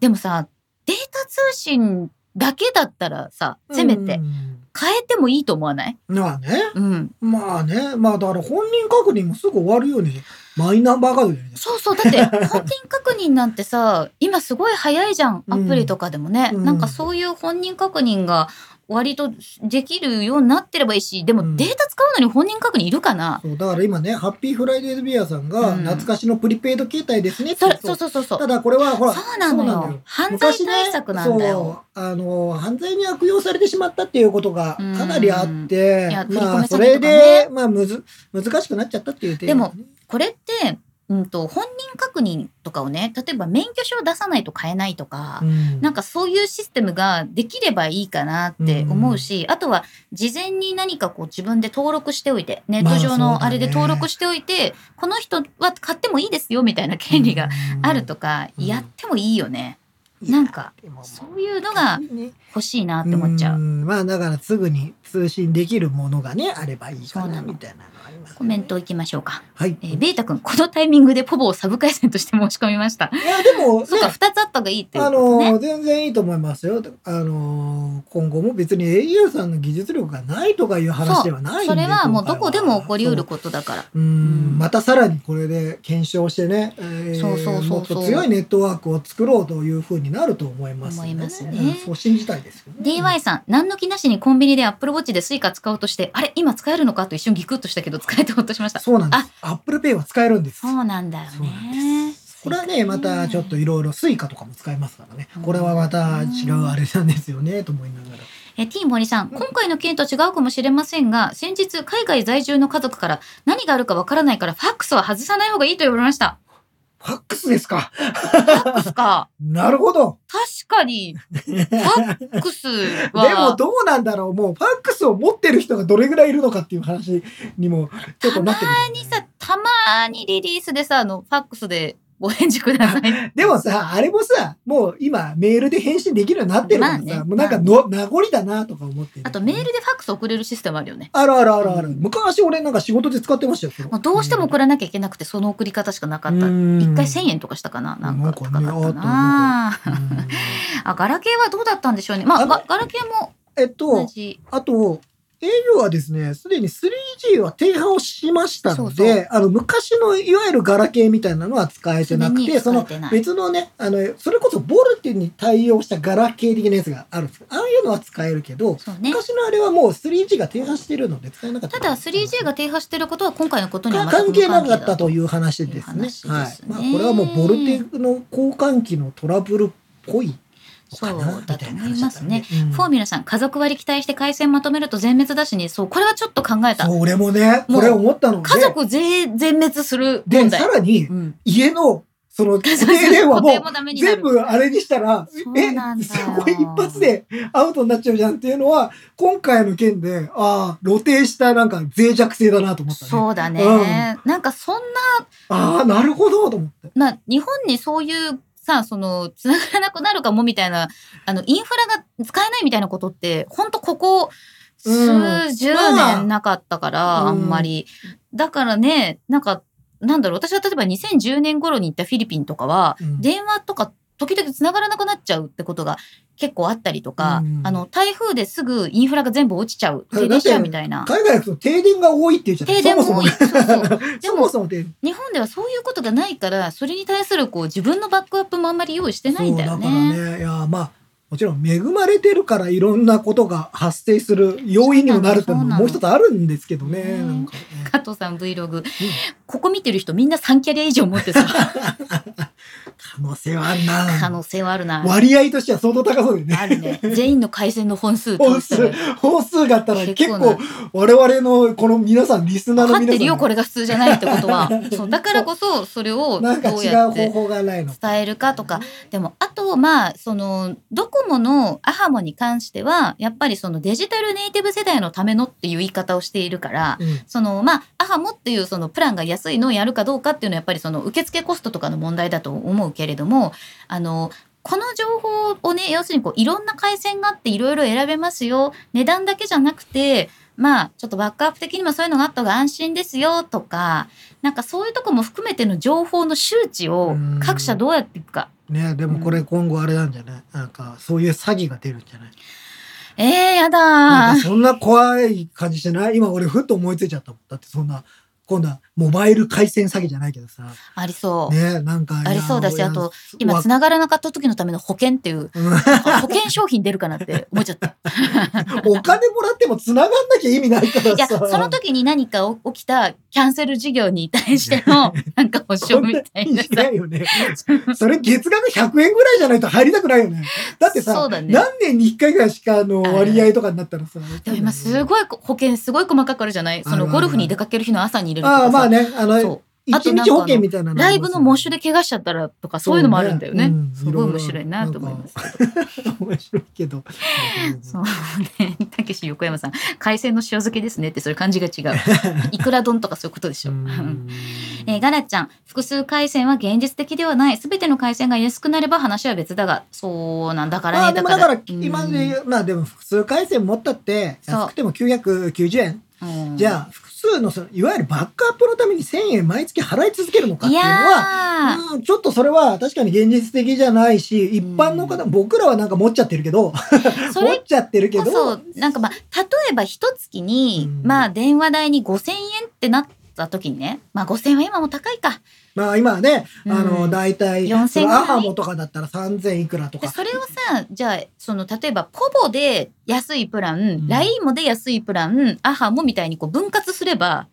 でもさ、データ通信だけだったらさ、せめてうん変えてもいいと思わない？まあね。うん。まあね。まあだから本人確認もすぐ終わるように、マイナンバーカードでね。そうそう。だって、本人確認なんてさ、今すごい早いじゃん。アプリとかでもね。うんなんかそういう本人確認が割とできるようになってればいいし、でうん。もデータ使うのに本人確認いるかな、そうだから今ね、ハッピーフライデーズビアさんがうん。懐かしのプリペイド携帯ですねってそうそう。そうそう。ただこれはほら、そうなのよ。犯罪対策なんだよ。昔ねそう、あの、犯罪に悪用されてしまったっていうことがかなりあってうんまあ、それで、まあ、むず、難しくなっちゃったっていう点でも、これって、うんと、本人確認とかをね、例えば免許証を出さないと買えないとか、うん。なんかそういうシステムができればいいかなって思うし、あとは事前に何かこう自分で登録しておいて、ネット上のあれで登録しておいて、この人は買ってもいいですよみたいな権利があるとか、うん。やってもいいよね。なんか、そういうのがね。欲しいなって思っちゃう。ん。まあだからすぐに通信できるものがねあればいいかなみたいなコメントいきましょうか。はい、えーベータ君、このタイミングでポボをサブ回線として申し込みました。いやでも、ねそうか、二つあった方がいいっていうあ。の全然いいと思いますよ。あの今後も別に au さんの技術力がないとかいう話ではないんでそれはもうどこでも起こりうることだから。そううんまたさらにこれで検証してね、えーそうそうそうそうもっと強いネットワークを作ろうというふうになると思います、思いますねうんそう信じたいですよね。DY さん、何の気なしにコンビニで Apple Watch で Suica 使おうとして、あれ今使えるのかと一瞬ギクッとしたけど、使えてほっとしました。そうなんです。アップルペイは使えるんです。そうなんだよね。これはね、またちょっといろいろスイカとかも使えますからねうん。これはまた違うあれなんですよね、と思いながら。え、T 森さん、今回の件と違うかもしれませんが、先日海外在住の家族から何があるかわからないからファックスは外さない方がいいと言われました。ファックスですか？ファックスか。なるほど。確かに、ファックスでは。もどうなんだろう？もうファックスを持ってる人がどれぐらいいるのかっていう話にもちょっとなってくる、たまにさ、たまにリリースでさ、あの、ファックスでご返事ください。でもさ、あれもさ、もう今メールで返信できるようになってるからさ、まあねもうなんかの、名残だなとか思ってるあとメールでファックス送れるシステムあるよね。あるあるあるある。うん昔俺なんか仕事で使ってましたよ。それもうどうしても送らなきゃいけなくて、その送り方しかなかった。うん一回1000円とかしたかななんか高かったなんかねあ、ガラケーはどうだったんでしょうね。まあ、ガガラケーもえっ同と、じ。あと、au はですね、すでに 3G は停波をしましたので、そうそうあの、昔のいわゆるガラケーみたいなのは使えてなくて、すでにその別のね、あの、それこそボルテに対応したガラケー的なやつがあるんですああいうのは使えるけど、ね。昔のあれはもう 3G が停波してるので使えなかった。ただ 3G が停波してることは今回のことには関係なかったという話ですね。いすねはい。まあ、これはもうボルテの交換機のトラブルっぽいのそうだと思いますね。みたいな話だったんでフォーミュラさん、家族割期待して回線まとめると全滅だしに、そう、これはちょっと考えた。そう、俺もね、これ思ったので、家族全全滅するで、問題。さらにう、ん。家の、その、固電話も全部あれにしたらえすごい一発でアウトになっちゃうじゃんっていうのは、今回の件で、ああ、露呈したなんか脆弱性だなと思ったね。そうだね。なんかそんああ、なるほどと思って。な、な、日本にそういうさ、その、繋がらなくなるかもみたいな、あの、インフラが使えないみたいなことって、ほんとここ、数十年なかったから、うん。あんまり。だからね、なんか、なんだろう、私は例えば2010年頃に行ったフィリピンとかは、うん。電話とか時々繋がらなくなっちゃうってことが結構あったりとか、うんあの、台風ですぐインフラが全部落ちちゃう、停電しちゃうみたいな。海外行くと停電が多いっていうじゃない停電も多い。そもそうそう。そもでそも。日本ではそういうことがないから、それに対するこう自分のバックアップもあんまり用意してないんだよそうだね。からね、いや、まあ、もちろん恵まれてるからいろんなことが発生する要因にもなるっていうのももう一つあるんですけどね。ね加藤さん Vlog、ここ見てる人みんな3キャリア以上持ってさ、可能性はあるな。可能性はあるな。割合としては相当高そうだよね。あるね。全員の回線の本数本数本数があったら結結構我々のこの皆さん、リスナーの皆さん。分かってるよ、これが普通じゃないってことは。そうだからこそ、それをどうやって。伝えるかとか。でも、あと、まあ、その、ドコモのアハモに関しては、やっぱりそのデジタルネイティブ世代のためのっていう言い方をしているから、うんその、まあ、アハモっていうそのプランが安いのをやるかどうかっていうのはやっぱりその受付コストとかの問題だと思うけれども、あの、この情報をね、要するにこういろんな回線があっていろいろ選べますよ。値段だけじゃなくて、まあ、ちょっとバックアップ的にもそういうのがあった方が安心ですよとか、なんかそういうとこも含めての情報の周知をうん各社どうやっていくか。ねでもこれ今後あれなんじゃない？なんかそういう詐欺が出るんじゃない？えー、やだーなんか。そんな怖い感じしてない？今俺ふっと思いついちゃったもん。だってそんな、今度はモバイル回線詐欺じゃないけどさ。ありそう。ねなんか。ありそうだしあと、今わ繋がらなかった時のための保険っていう、保険商品出るかなって思っちゃった。お金もらっても繋がんなきゃ意味ないからいや、さ。その時に何か起きたキャンセル事業に対しての、なんか保証みたいなこんないよね。それ月額100円ぐらいじゃないと入りたくないよね。だってさ、そうだね何年に1回ぐらいしかあの割合とかになったらさ。でも今すごい保険すごい細かくあるじゃない？そのゴルフに出かける日の朝に入れるとかさ。ああ、まあね。あの、一日保険みたいなライブのモッシュで怪我しちゃったらとかそういうのもあるんだよね。すごい面白いなと思います。面白いけど。そうね。たけし横山さん、海鮮の塩漬けですねってそれ感じが違う。いくら丼とかそういうことでしょ。うん えーガラちゃん、複数回線は現実的ではない。すべての回線が安くなれば話は別だが、そうなんだからね。まあでもだからうん今で言う、まあでも複数回線持ったって安くても990円。うんじゃあ複数のそのいわゆるバックアップのために1000円毎月払い続けるのかっいていうのは、うん、ちょっとそれは確かに現実的じゃないし、一般の方、僕らはなんか持っちゃってるけど、持っちゃってるけど、こそ、なんかまあ、例えば一月に、うん。まあ電話代に5000円ってなった時にね、まあ5000円は今も高いか。まあ今はね、あうの、ん大体、4000そのぐらい？アハモとかだったら3000いくらとか。でそれをさ、じゃあ、その、例えば、ポボで安いプラン、ん LINE もで安いプラン、アハもみたいにこう分割すれば、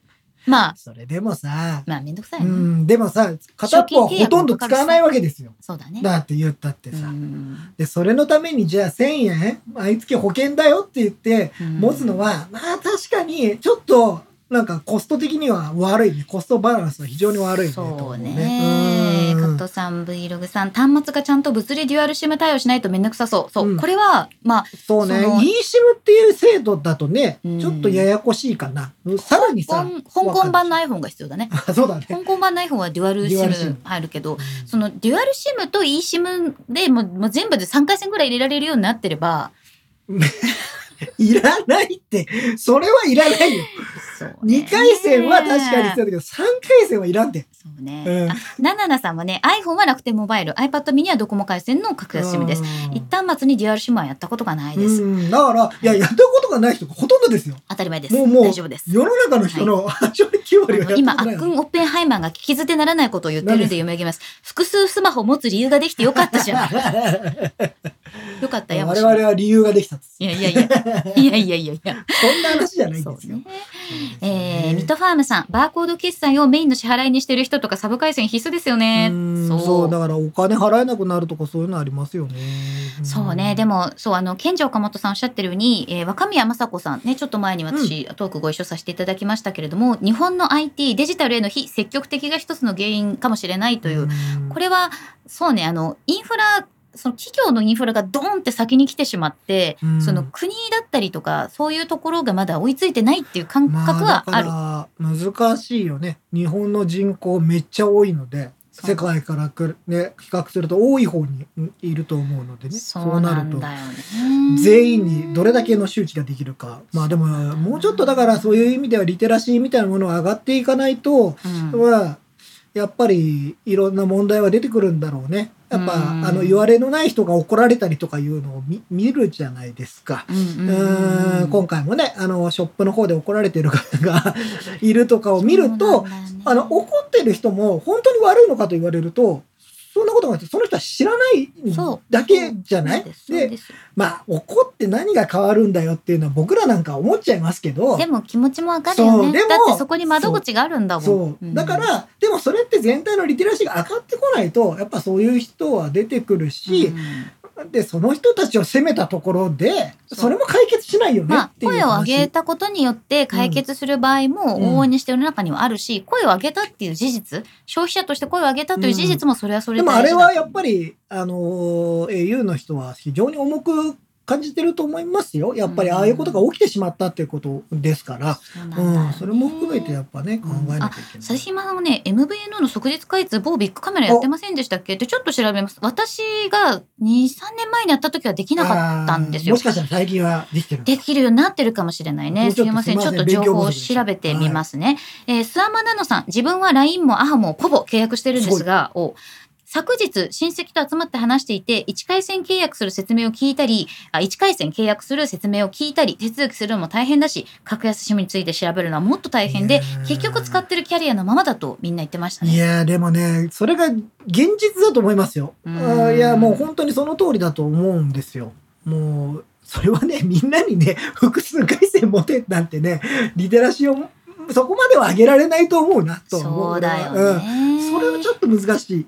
まあ、それでもさ、まあめんどくさういな。ん、でもさ、片っぽはほとんど使わないわけですよ。そうだね。だって言ったってさ。うんで、それのためにじゃあ1000円毎月保険だよって言ってうん持つのは、まあ確かにちょっとなんかコスト的には悪いね。コストバランスは非常に悪いね。そうね。うんカットさん、Vlog さん、端末がちゃんと物理デュアルシム対応しないとめんどくさそう。そう。うんこれは、まあ、そうね。eSIM っていう制度だとね、うんちょっとややこしいかな。さらにさ、香港版のわ iPhone が必要だね。そうだね。香港版の iPhone はデュアルシ SIM ム入るけど、そのデュアル SIM と eSIM でもうもう全部で3回線ぐらい入れられるようになってれば、いらないって、それはいらないよ。ね2回戦は確かに必要だけど、3回戦はいらんで。そうね。うんあ、ナナナさんはね、iPhone は楽天モバイル、iPad mini はドコモ回線の格安 SIM です。うん一旦末にデュアル SIM はやったことがないです。うん、だから、いや、やったことがない人がほとんどですよ。当たり前です。もうもう大丈夫です。世の中の人の8割、9割はやったあの今、ことないアックン・オッペンハイマーが聞き捨てならないことを言ってるんで読み上げます。複数スマホ持つ理由ができてよかったじゃん。よかった我々は理由ができた。いやいやいや、いやいやいやいや。そんな話じゃないんですよ。えー、ミッドファームさん、バーコード決済をメインの支払いにしてる人とかサブ回線必須ですよね。うんそうだからお金払えなくなるとかそういうのありますよね。そうね。でも、そう、あの、賢者岡本さんおっしゃってるように、えー若宮正子さんね、ちょっと前に私、トークご一緒させていただきましたけれども、日本の IT、デジタルへの非積極的が一つの原因かもしれないという、これれは、そうね、あの、インフラ、その企業のインフラがドーンって先に来てしまって、うんその国だったりとか、そういうところがまだ追いついてないっていう感覚はある。まあ、難しいよね。日本の人口めっちゃ多いので。世界から来るね比較すると多い方にうんいると思うのでねそうなんだよね。全員にどれだけの周知ができるかまあでももうちょっとだからそういう意味ではリテラシーみたいなものが上がっていかないと、うんはやっぱりいろんな問題は出てくるんだろうねやっぱ、うん。あの言われのない人が怒られたりとかいうのを見見るじゃないですか。うん今回もねあのショップの方で怒られてる方がいるとかを見ると、あの怒ってる人も本当に悪いのかと言われるとそんなことその人は知らないだけじゃない？でまあ怒って何が変わるんだよっていうのは僕らなんか思っちゃいますけど。でも気持ちもわかるよね。だってそこに窓口があるんだもん。だから、でもそれって全体のリテラシーが上がってこないとやっぱそういう人は出てくるし、うんでその人たちを責めたところでそれも解決しないよねまあっ、ていう声を上話げたことによって解決する場合もうん。往々にして世の中にはあるし、声を上げたっていう事実、消費者として声を上げたという事実もそれはそれでで大事だもあれはやっぱり、あのー au の人は非常に重く感じてると思いますよ。やっぱりああいうことが起きてしまったっていうことですから、そうなんだ。うん、それも含めてやっぱね、考えなきゃいけない。佐島さんはね MVNO の即日開通某ビッグカメラやってませんでしたっけ？ってちょっと調べます。私が23年前にやった時はできなかったんですよ。もしかしたら最近はできてるできるようになってるかもしれないね。すいません。ちょっと情報を調べてみますね。えー、スアマナノさん、自分は LINE も AHA もポボ契約してるんですが、お昨日、親戚と集まって話していて、1回線契約する説明を聞いたり、あ1回線契約する説明を聞いたり、手続きするのも大変だし、格安 SIM について調べるのはもっと大変で結局使ってるキャリアのままだとみんな言ってましたね。いやーでもね、それが現実だと思いますよ。あいや、もう本当にその通りだと思うんですよ。もう、それはね、みんなにね、複数回線持てなんてね、リテラシーをそこまでは上げられないと思うな、と思そうだようんね。それはちょっと難しい。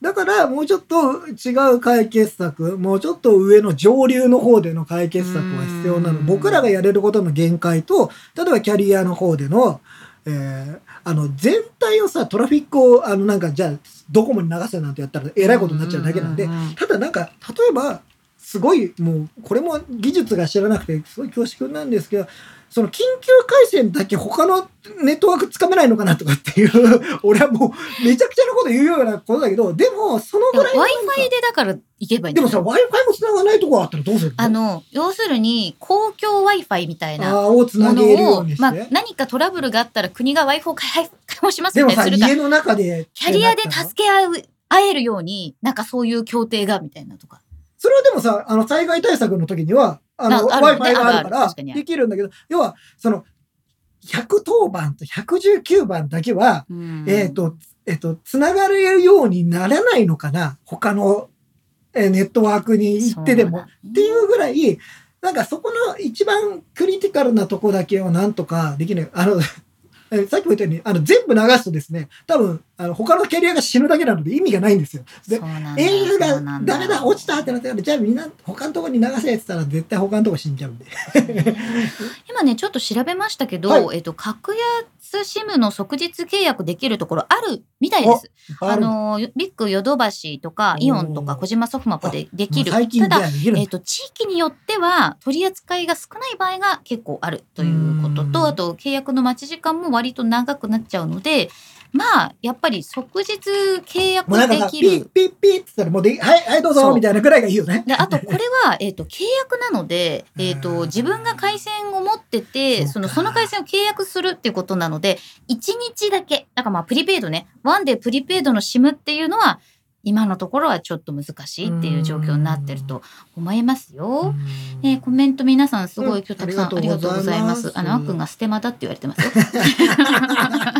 だから、もうちょっと違う解決策、もうちょっと上の上流の方での解決策は必要なの。うん僕らがやれることの限界と、例えばキャリアの方での、えーあの、全体をさ、トラフィックを、あの、なんか、じゃあ、ドコモに流せなんてやったら、えらいことになっちゃうだけなんでただなんか、例えば、すごい、もう、これも技術が知らなくて、すごい恐縮なんですけど、その緊急回線だけ他のネットワークつかめないのかなとかっていう、俺はもうめちゃくちゃなこと言うようなことだけど、でもそのでもぐらい Wi-Fi でだから行けばいいでもさ、Wi-Fi も繋がないとこあったらどうする？のあの、要するに、公共 Wi-Fi みたいなものをげるように、して。まあ、何かトラブルがあったら国が Wi-Fi を開開放しますみたいにするか家の中で。キャリアでけ助け合う、会えるように、なんかそういう協定が、みたいなとか。それはでもさ、あの、災害対策の時には、あの、Wi-Fi ね。があるからできるんだけど、要は、その、110番と119番だけは、えっ、と、えっ、と、つながるようにならないのかな。他の、えーネットワークに行ってでも。っていうぐらい、なんかそこの一番クリティカルなとこだけをなんとかできない。あの、えさっきも言ったように、あの、全部流すとですね、多分、あの、他のキャリアが死ぬだけなので意味がないんですよ。で、au がダメだ、落ちたってなったら、じゃあみんな他のとこに流せって言ったら絶対他のとこ死んじゃうんで。今ね、ちょっと調べましたけど、はいえっと、格安 SIM の即日契約できるところあるみたいです。あの、ビッグヨドバシとか、イオンとか、小島ソフマポでできる。ただ、えっと、地域によっては取り扱いが少ない場合が結構あるということうんと、あと契約の待ち時間も割と長くなっちゃうので、まあ、やっぱり即日契約もうなんかさ、できる。ピッピッピッって言ったらもうで、はい、はい、どうぞ、みたいなくらいがいいよね。で、あとこれは、えっ、と、契約なので、えっ、うと、ん自分が回線を持ってて、その、その回線を契約するっていうことなので、1日だけ、だからまあ、プリペイドね、ワンデープリペイドの SIM っていうのは、今のところはちょっと難しいっていう状況になってると思いますよ。えーコメント皆さんすごい今日たくさんうんありがとうございます。ありがとうございますあの、あっくんがステマだって言われてますよ。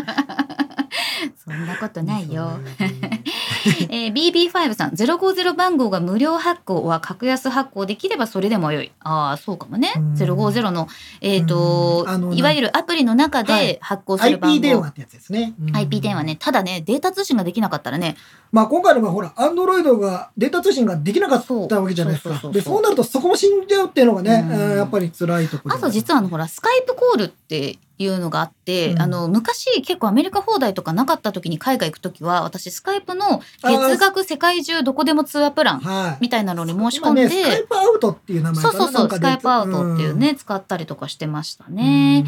そんなことないよ。えー、BB5 さん、050番号が無料発行は格安発行できればそれでも良い。ああ、そうかもね。うん050の、えっ、とうんあのいわゆるアプリの中はでい発行する番号。IP 電話ってやつですね。うん IP 電話ね。。ただね、データ通信ができなかったらね、まあ今回の場合ほら、アンドロイドがデータ通信ができなかったわけじゃないですか。で、そうなるとそこも死んじゃうっていうのがね、やっぱり辛いところあと実はあのほらスカイプコールっていうのがあって、うんあの昔結構アメリカ放題とかなかった時に海外行く時は私スカイプの月額世界中どこでも通話プランはい。みたいなのに申し込んで、今ね、スカイプアウトっていう名前そうそうそうスカイプアウトっていうね、使ったりとかしてましたね。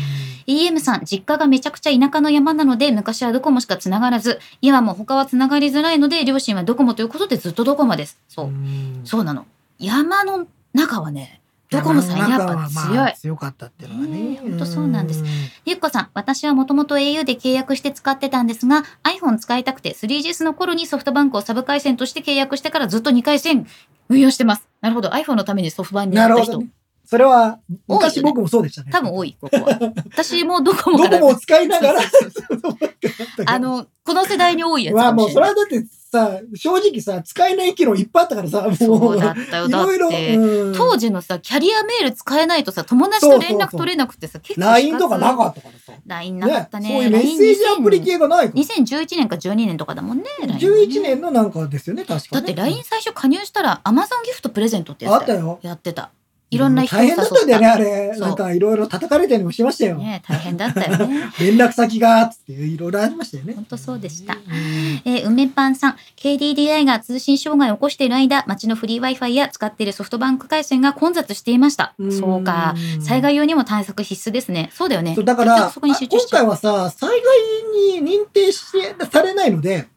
EM さん実家がめちゃくちゃ田舎の山なので昔はドコモしかつながらず今も他はつながりづらいので両親はドコモということでずっとドコモです。そう、んそうなの。山の中はねドコモさんやっぱ強いあ。強かったっていうのはね。ねえほんとそうなんですんゆっこさん、私はもともと au で契約して使ってたんですが、iPhone 使いたくて 3GS の頃にソフトバンクをサブ回線として契約してからずっと2回線運用してます。なるほど。iPhone のためにソフトバンクになった人。なるほどね。それは、昔僕もそうでしたね。多分多い、ここは。私もドコモからドコモを使いながら、あの、この世代に多いやつまあもうかもしれない。それはだってさ、正直さ、使えない機能いっぱいあったからさ、もう。そうだったよ。だっいろいろ、て、うん当時のさ、キャリアメール使えないとさ、友達と連絡取れなくてさ、結構 LINE とかなかったからさ。LINE なかったね。そういうメッセージアプリ系がないから。2011年か12年とかだもんね。LINE はね11年のなんかですよね、確かね。だって LINE 最初加入したら Amazon ギフトプレゼントってやつだよ。あったよ。やってた。いろんな人を大。変だったんだよね、あれ。なんかいろいろ叩かれたりもしましたよ。ね大変だったよね。連絡先が、つっていろいろありましたよね。本当そうでしたうんえー、梅パンさん、KDDI が通信障害を起こしている間、街のフリー Wi-Fi や使っているソフトバンク回線が混雑していました。うんそうか。災害用にも対策必須ですね。そうだよね。だから、今回はさ、災害に認定してされないので、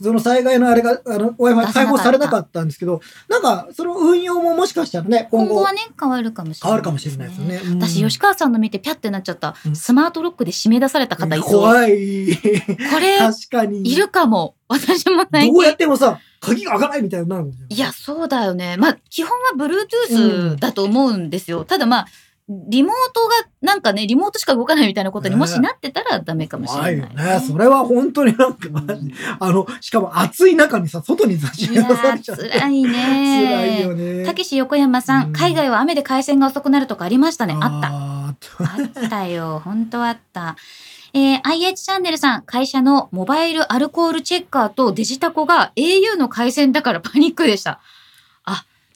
その災害のあれが、あの、Wi-Fi 出さなかった開放されなかったんですけど、なんか、その運用ももしかしたらね、今後今後はね、変わるかもしれない、変わるかもしれないですよね。うん私、吉川さんの見てピャってなっちゃった、うんスマートロックで締め出された方いそう。怖い。これ、確かに。いるかも。私も最どうや近っ。てもさ、鍵が開かないみたいになるもんね。いや、そうだよね。まあ、基本は Bluetooth だと思うんですよ。ただまあ、リモートが、なんかね、リモートしか動かないみたいなことにねもしなってたらダメかもしれない、よね。それは本当になんか、あの、しかも暑い中にさ、外に差し出いやされちゃう。ー、辛いね。辛いよね。たけし横山さん、うん海外は雨で回線が遅くなるとかありましたね。あった。あった。あったよ。本当あった。えー、IH チャンネルさん、会社のモバイルアルコールチェッカーとデジタコが au の回線だからパニックでした。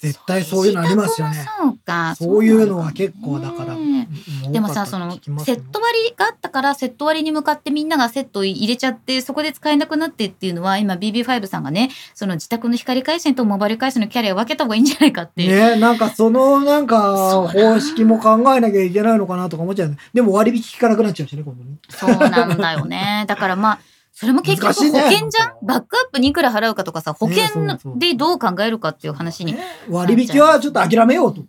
絶対そういうのありますよねそうか。そういうのは結構だから。ねうんでもさ、その、セット割があったから、セット割に向かってみんながセット入れちゃって、そこで使えなくなってっていうのは、今 BB5 さんがね、その自宅の光回線とモバイル回線のキャリアを分けた方がいいんじゃないかっていう。ねなんかそのなんか方式も考えなきゃいけないのかなとか思っちゃうね。でも割引効かなくなっちゃうしね、今度ね。そうなんだよね。だからまあ、それも結局保険じゃん、バックアップにいくら払うかとかさ、保険でどう考えるかっていう話に。割引はちょっと諦めようと。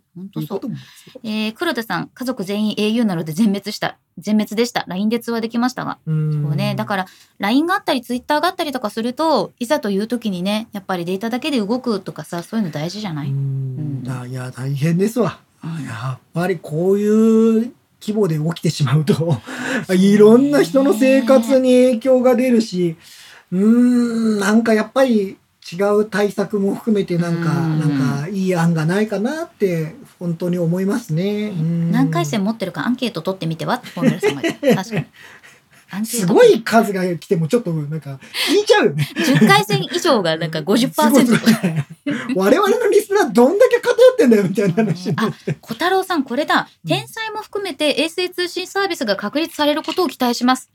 えー、黒田さん、家族全員 au なので全滅した。全滅でした。LINE で通話できましたが。うんそうね。だから、LINE があったり、Twitter があったりとかすると、いざという時にね、やっぱりデータだけで動くとかさ、そういうの大事じゃなうい、んだいや、大変ですわ。うんやっぱりこういう規模で起きてしまうと、いろんな人の生活に影響が出るし、うーん、なんかやっぱり違う対策も含めてなんか、うん。なんかいい案がないかなって本当に思いますね。うん何回戦持ってるかアンケート取ってみては？ってフォーメルさんが。言った確かに。すごい数が来てもちょっとなんか聞いちゃうよね。10回戦以上がなんかすごい50%とか。我々のリスナーどんだけ偏ってんだよみたいな話になって。小太郎さん、これだ。うん天才も含めて衛星通信サービスが確立されることを期待します。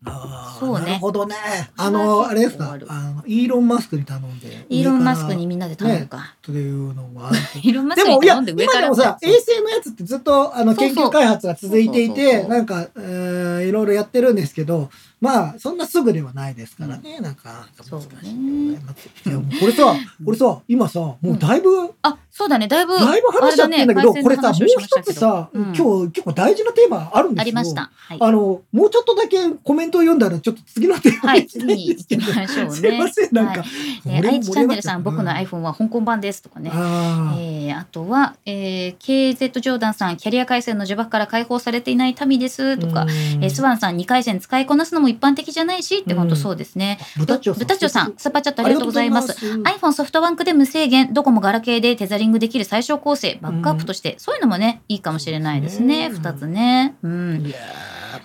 そうねなるほどね。あの、あれですか？あの、イーロン・マスクに頼んで。イーロン・マスクに上みんなで頼むか。からというのは。イーロン・マスクに頼んで今上からでもさ、衛星のやつってずっと、あの、研究開発が続いていて、なんか、えーーいろいろやってるんですけど、まあ、そんなすぐではないですからね、なんか、そう難しいねいやもうこれさ、これさ、今さ、もうだいぶ、あ、そうだね。だいぶ、だいぶ話しちゃってんだけど、これさ、もう一つさ、うん今日結構大事なテーマあるんですよ。ありました。はい。あの、もうちょっとだけコメントを読んだら、ちょっと次のテーマはい、に行きましょうね。すいません、なんか。愛知チャンネルさん、僕のイ iPhone は香港版ですとかね。えーあとは、えー KZ ジョーダンさん、キャリア回線の呪縛から解放されていない民ですとか、うんえースワンさん、2回線使いこなすのも一般的じゃないしって、うん本当そうですね。豚長さん。豚長さん、スーパーチャットありがとうございます。iPhone ソフトバンクで無制限、ドコモガラケーでテザリングできる最小構成、バックアップとして、そういうのもね、いいかもしれないですね。そうですね二つね。うん。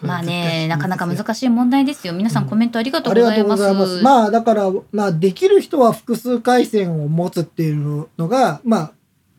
まあね、なかなか難しい問題ですよ。皆さんコメントありがとうごございます。ざいます。まあだから、まあできる人は複数回線を持つっていうのが、まあ、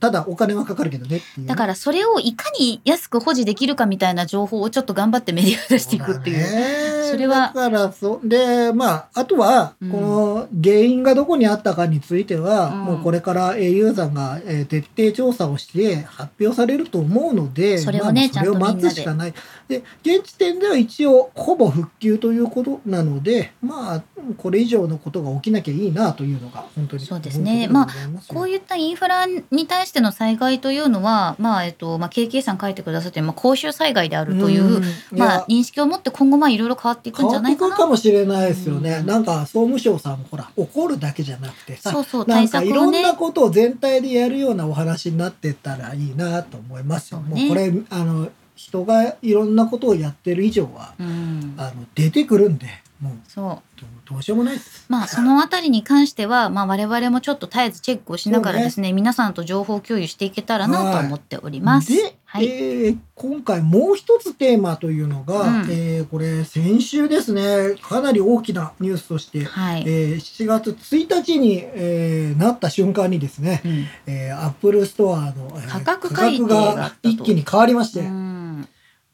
ただお金はかかるけどね。だからそれをいかに安く保持できるかみたいな情報をちょっと頑張ってメディア出していくっていう。そねそれはだからそうでまああとはうんこの原因がどこにあったかについては、うんもうこれから au さんが、えー徹底調査をして発表されると思うのでそれをねまあそれを待つしかないで現時点では一応ほぼ復旧ということなのでまあこれ以上のことが起きなきゃいいなというのが本当にそうですねますよこういったインフラに対しての災害というのは、まあ、えっと、まあ、KK さん書いてくださって、まあ、公衆災害であるという、んまあ認識を持って今後、まあ、いろいろ変わっていくんじゃないかな。かもしれないですよね。うんなんか総務省さんもほら怒るだけじゃなくてさ、そうそう、対策をねかいろんな。ことを全体でやるようなお話になってったらいいなと思いますよ。ねもうこれあの人がいろんなことをやってる以上はうん。あの出てくるんで、もうそう。どどうしようもないです。まあ、そのあたりに関しては、まあ、我々もちょっと絶えずチェックをしながらですね、皆さんと情報共有していけたらなと思っております。で、はい。えー今回もう一つテーマというのが、うんえーこれ先週ですねかなり大きなニュースとして、はい。えー7月1日に、えーなった瞬間にですね、うんえー、アップルストアの、えー価格改定が一気に変わりまして、うん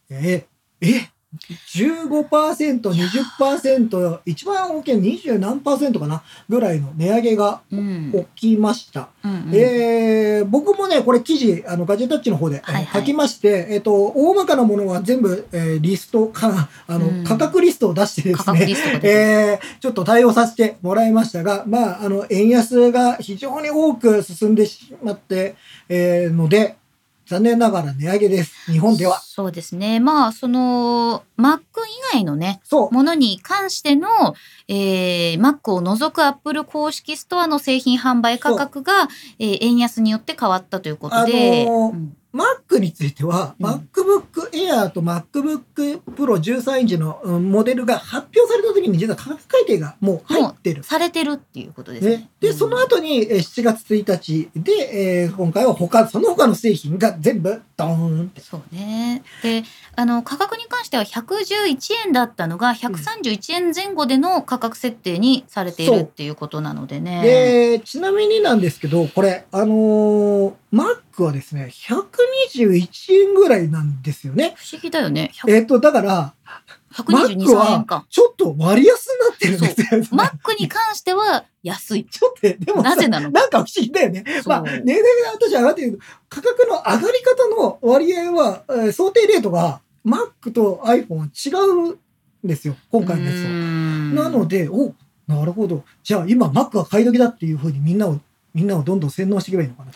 えーえ15%、20%、一番大きいの20何パーセントかなぐらいの値上げがうん。起きました。うんうん。えー僕もね、これ記事、あの、ガジェタッチの方で、はいはい。えー書きまして、えっ、と、大まかなものは全部、えーリストか、あの、うん。価格リストを出してですね、えーちょっと対応させてもらいましたが、まあ、あの、円安が非常に多く進んでしまって、えーので、残念ながら値上げです。日本では。そうですね。まあ、その、Mac 以外のね。ものに関しての、えー、Mac を除く Apple 公式ストアの製品販売価格が、えー円安によって変わったということで、あのーうん Mac については、うん MacBook Air と MacBook Pro 13インチのうんモデルが発表された時に実は価格改定がもう入ってる。されてるっていうことですね。ね、で、うんその後にえー7月1日で、えー今回は他、その他の製品が全部ドーンって。そうね。で、あの、価格に関しては111円だったのが131円前後での価格設定にされているっていうことなのでね。で、ちなみになんですけど、これ、あのー Mac はですね、121円ぐらいなんですよね。不思議だよね。100えっ、と、だから、122、Mac 3円はか。ちょっと割安になってるんですよ。Mac に関しては安い。ちょっと、でもさなぜなの？なんか不思議だよね。まあ、値段が私上がってるけど、価格の上がり方の割合は、えー想定レートが Mac と iPhone は違うんですよ。今回のやつは。ななので、おなるほど。じゃあ今 Mac が買い時だっていうふうにみんなを、みんなをどんどん洗脳していけばいいのかな。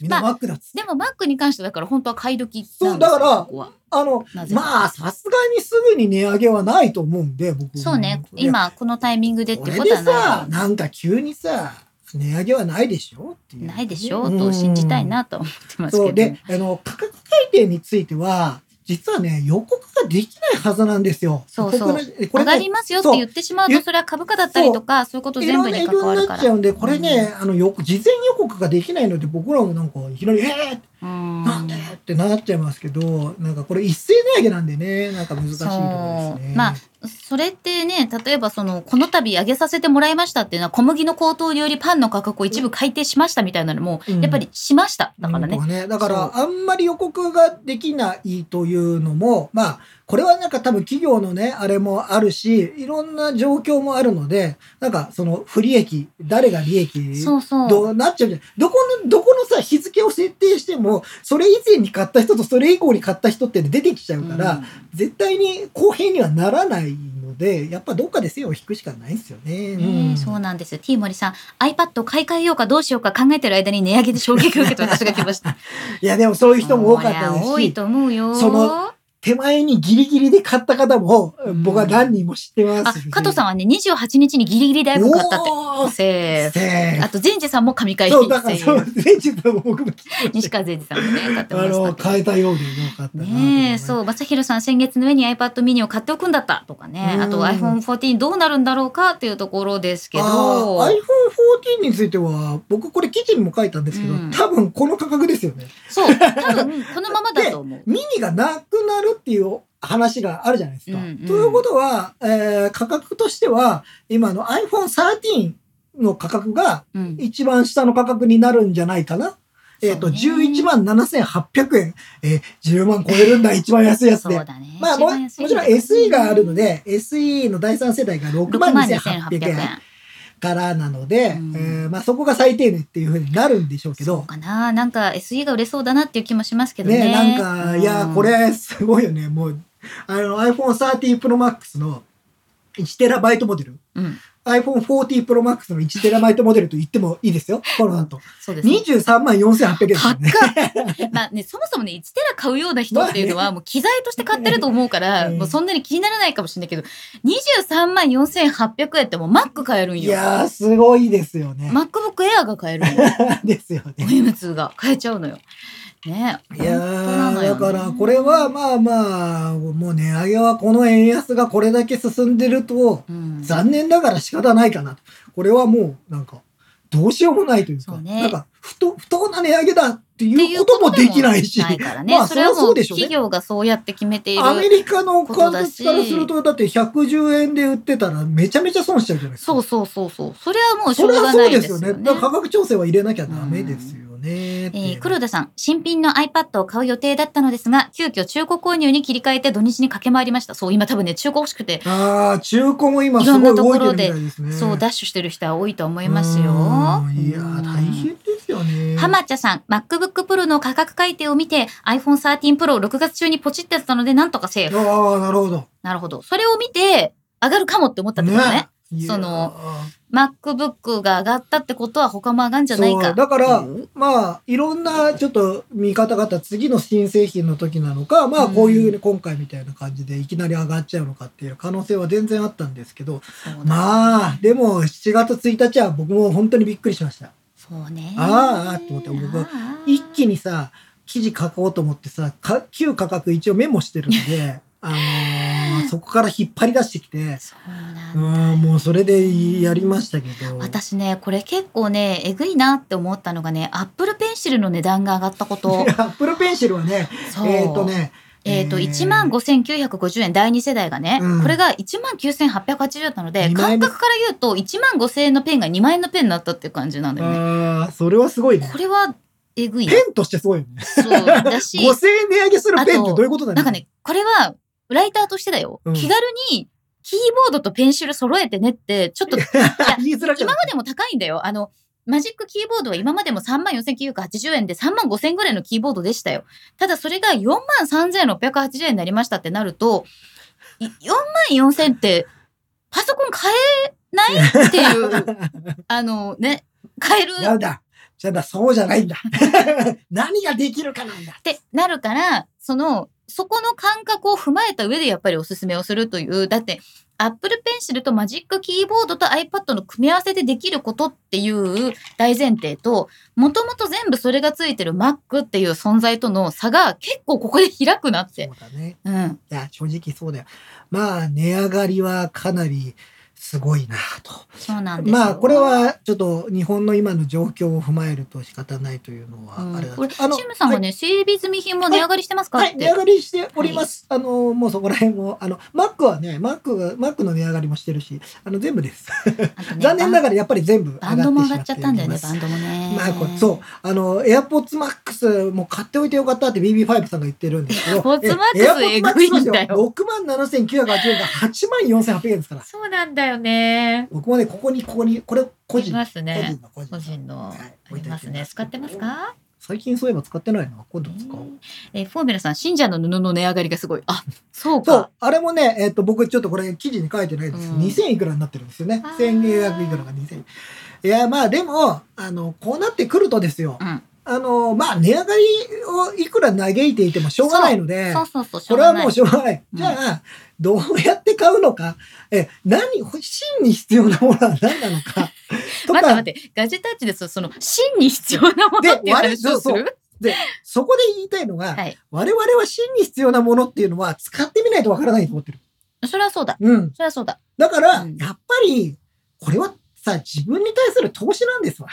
みんな Mac だ。でも Mac に関してはだから本当は買い時そうだからあの、まあ、さすがにすぐに値上げはないと思うんで、僕そうね。今このタイミングでってこれでいうことはないさ、なんか急にさ、値上げはないでしょっていう。ないでしょうと信じたいなと思ってますけど。そうで、あの、価格改定については、実はね、予告ができないはずなんですよ。そうそうこれね上がりますよって言ってしまうと、それは株価だったりとか、そういうこと全部に関わるからいろんな影響になっちゃ。うんで、これね、あの、よく、事前予告ができないので、僕らもなんか、いきなり、えー、うんなんでってなっちゃいますけど、なんかこれ一斉値上げなんでね、なんか難しいところですね。まあそれってね、例えばその、この度上げさせてもらいましたっていうのは、小麦の高騰によりパンの価格を一部改定しましたみたいなのも、うんやっぱりしました。だからね本。当はねだから、あんまり予告ができないというのも、まあ、これはなんか多分企業のね、あれもあるし、いろんな状況もあるので、なんかその不利益、誰が利益、そうそう。どうなっちゃうじゃん。どこの、どこのさ、日付を設定しても、も、それ以前に買った人とそれ以降に買った人って出てきちゃうから、うん絶対に公平にはならないので、やっぱどっかで線を引くしかないですよね。ねえそうなんですよ。T 森さん、iPad 買い替えようかどうしようか考えてる間に値上げで衝撃を受けて私が来ました。いや、でもそういう人も多かったですし、多いと思うよ。その手前にギリギリで買った方もん僕は何人も知ってますし。あ、加藤さんはね、28日にギリギリで iPhone 買ったって。おーあと、善治さんも神回そう、だからそう、セーフ前日は僕も西川善治さんもね、買ってまあの、したけど。変えたようでよかった。ねえ、そう、正弘さん、先月の上に iPad mini を買っておくんだったとかね、うんあと iPhone 14どうなるんだろうかっていうところですけど、あー iPhone 14については、僕これ記事にも書いたんですけど、うん多分この価格ですよね。そう、多分このままだと思う。ミニがなくなるっていう話があるじゃないですか。うんうんということは、えー価格としては、今の iPhone 13の価格がうん、一番下の価格になるんじゃないかな。えっ、と、そうね11万7800円。えー、10万超えるんだ、一番安いやつで。ね。まあも、もちろん SE があるので、SE の第3世代が6万2800円からなので、うんえーまあそこが最低値っていうふうになるんでしょうけど、そうかな。なんか SE が売れそうだなっていう気もしますけどね。ね、なんか、いや、これすごいよね。もう、あの iPhone 13 Pro Max の1テラバイトモデル。うん。iPhone 40 Pro Max の1テラバイトモデルと言ってもいいですよ。この後。そうですね。23万4800円ですよね。まあね、そもそもね、1テラ買うような人っていうのは、もう機材として買ってると思うから、うんもうそんなに気にならないかもしれないけど、23万4800円ってもう Mac 買えるんよ。いやー、すごいですよね。MacBook Air が買えるんよ。ですよね。M2 が買えちゃうのよ。ねいやだからこれはまあまあもう値上げはこの円安がこれだけ進んでるとうん、残念ながら仕方ないかなとこれはもうなんかどうしようもないというかなんか不当不当な値上げだっていうこともできないしないからね。まあそれはそうでしょうね企業がそうやって決めている。アメリカのことだし感覚からするとだって110円で売ってたらめちゃめちゃ損しちゃうじゃないですか。そうそうそうそう。それはもうしょそうれはがそうですよね。ないですよね。だから価格調整は入れなきゃダメですよね。えー黒田さん、新品の iPad を買う予定だったのですが、急遽中古購入に切り替えて土日に駆け回りました。そう、今多分ね、中古欲しくて、ああ、中古も今すごい動いてるみたいですね。そう、ダッシュしてる人は多いと思いますよ。うんいや大変ですよね。ハマチャさん、MacBook Pro の価格改定を見て、iPhone 13 Pro を6月中にポチってやったので、なんとかセーフ。ああ、なるほど。なるほど。それを見て、上がるかもって思ったってことね。いやーその MacBook が上がったってことは他も上がんじゃないか。だからうまあ、いろんなちょっと見方があった次の新製品の時なのか、まあ、うんこういうね、今回みたいな感じでいきなり上がっちゃうのかっていう可能性は全然あったんですけど、そうだまあ、でも7月1日は僕も本当にびっくりしました。そうね。あーあーって思って僕一気にさ、記事書こうと思ってさ、か旧価格一応メモしてるんで、あのーそこから引っ張り出してきて、そうなうんん、もうそれでやりましたけど。私ね、これ結構ね、えぐいなって思ったのがね、Apple Pencil の値段が上がったこと。アップルペンシルはね。えっ、とね、えっ、と、えー1万5950円、第2世代がね、うんこれが1万9880円なので、感覚から言うと1万5000円のペンが2万円のペンになったっていう感じなんだよね。ああ、それはすごいねこ。れはえぐいなペ。ンとしてすごいよね。そうだし、5000円値上げするペンってどういうことだなんかね、これは、ライターとしてだよ。うん気軽に、キーボードとペンシル揃えてねって、ちょっと、今までも高いんだよ。あの、マジックキーボードは今までも34,980円で3万5,000円ぐらいのキーボードでしたよ。ただそれが4万3,680円になりましたってなると、い4万4,000円ってパソコン買えないっていう、あのね、買えるなんだ。じゃあそうじゃないんだ。何ができるかなんだ。ってなるから、その、そこの感覚を踏まえた上でやっぱりおすすめをするという、だって、Apple Pencil とマジックキーボードと iPad の組み合わせでできることっていう大前提と、もともと全部それがついてる Mac っていう存在との差が結構ここで開くなって。そうだね。うん。いや、正直そうだよ。まあ、値上がりはかなりすごいなと。そうなんですよ。まあ、これ、はちょっと日本の今の状況を踏まえると仕方ないというのはうんあれだこれ、あのシムさんはね、整備済み品も値上がりしてますか？はい。値上がりしております。あの、もうそこら辺も、あの、Mac はね、Mac が、Mac の値上がりもしてるし、あの、全部です。ね残念ながらやっぱり全部上がってしまってバンドも上がっちゃったんだよね、バンドもね。まあ、これそう。あの、AirPods Max も買っておいてよかったって BB5 さんが言ってるんですけど。AirPods え Max AirPods えぐいんだよ6万7980円が8万4800円ですから。そうなんだよね。僕もね、ここに、ここに、これ、個人。ますね個人の、はいありますね。使ってますか？最近そういえば使ってないな。今度使おう。えーフォーミュラさん、信者の布の値上がりがすごい。あ、そうそうか。、あれもね、えっ、と、僕ちょっとこれ記事に書いてないです。うん2000いくらになってるんですよねあ。ー1900いくらが2000。いや、まあでも、あの、こうなってくるとですよ。うん。あの、まあ値上がりをいくら嘆いていてもしょうがないので、そうそうそう、しこれはもう。しょうがない。うんじゃあ、どうやって買うのか、え、何、真に必要なものは何なのか、とか、待って待って、ガジェタッチですその、真に必要なものっていう話をすでるで、そこで言いたいのが、はい。我々は真に必要なものっていうのは使ってみないとわからないと思ってる。それはそうだ。うん。それはそうだ。だから、うんやっぱり、これはさ、自分に対する投資なんですわ。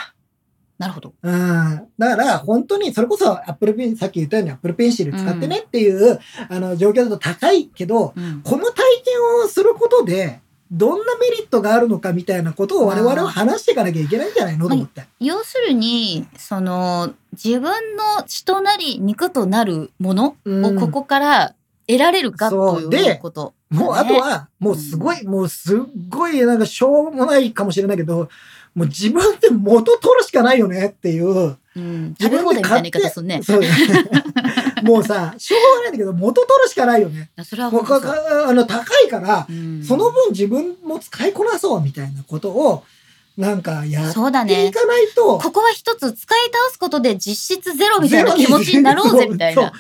なるほど。うん。だから、本当に、それこそ、アップルペン、さっき言ったようにアップルペンシル使ってねっていう、あの、状況だと高いけど、うん。この体験をすることで、どんなメリットがあるのかみたいなことを我々は話していかなきゃいけないんじゃないのと思って。要するに、その、自分の血となり肉となるものうんをここから得られるかということ。もう、あとは、もうすごい、もうすっごい、なんかしょうもないかもしれないけど、もう自分で元取るしかないよねっていう。うん。自分で買ってね。そう。もうさ、しょうがないんだけど、元取るしかないよね。それはもうか本当そう。かあの、高いから、うんその分自分も使いこなそうみたいなことを、なんかやっそうだねてい。かないと、ここは一つ使い倒すことで実質ゼロみたいな気持ちになろうぜみたいな。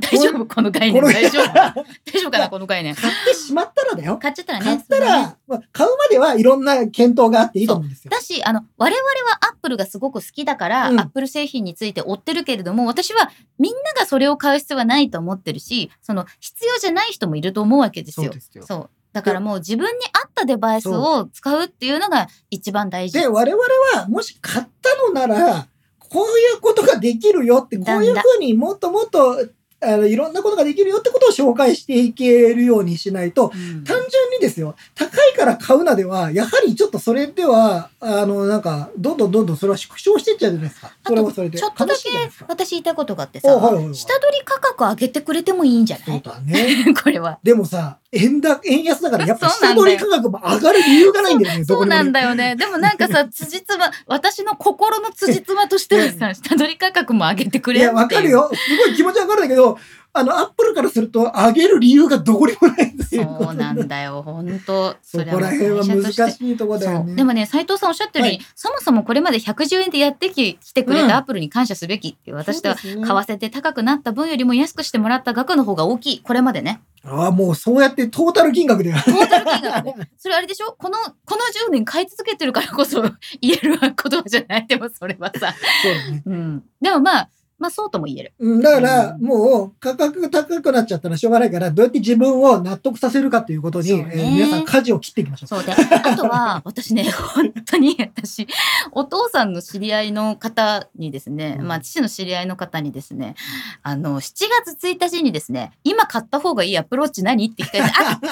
大丈夫？この概念。大丈夫？大丈夫かな？この概念。買ってしまったらだよ。買っちゃったらね。買ったら、まあ、買うまではいろんな検討があっていいと思うんですよ。だし、あの、我々はアップルがすごく好きだから、うんアップル製品について追ってるけれども、私はみんながそれを買う必要はないと思ってるし、その、必要じゃない人もいると思うわけですよ。そうですよ。そう。だからもう自分に合ったデバイスを使うっていうのが一番大事。で、我々はもし買ったのなら、こういうことができるよって、こういうふうにもっともっと、あの、いろんなことができるよってことを紹介していけるようにしないと、うん単純にですよ、高いから買うなでは、やはりちょっとそれでは、あの、なんか、どんどんどんどんそれは縮小していっちゃうじゃないですか。ちょっとだけ私言いたいことがあってさ、おはいはいはい下取り価格上げてくれてもいいんじゃない？そうだね。これは。でもさ、円だ、円安だから、やっぱ下取り価格も上がる理由がないんだよね、どそうなん。だよね。でもなんかさ、辻褄、私の心の辻褄としてはさ、下取り価格も上げてくれいや、わかる。よ。すごい気持ちわかるんだけど、あの、アップルからすると、上げる理由がどこにもないんですよ。そうなんだよ、本当 そこら辺は難しいところだよね。でもね、斉藤さんおっしゃったように、はいそもそもこれまで110円でやってきてくれうんたアップルに感謝すべきっていう、私とはそうですね為替で高くなった分よりも安くしてもらった額の方が大きい。これまでね。ああ、もうそうやってトータル金額で。トータル金額で。それあれでしょ？この、この10年買い続けてるからこそ言える言葉じゃない？でもそれはさ。そうだね。うん。でもまあ、まあそうとも言える。うん、だから、うんもう価格が高くなっちゃったらしょうがないから、どうやって自分を納得させるかということに、そうねえー皆さん舵を切っていきましょう。そうで、あとは、私ね、本当に私、お父さんの知り合いの方にですね、うんまあ、父の知り合いの方にですね、あの、7月1日にですね、今買った方がいいアプローチ何って聞かれて、あ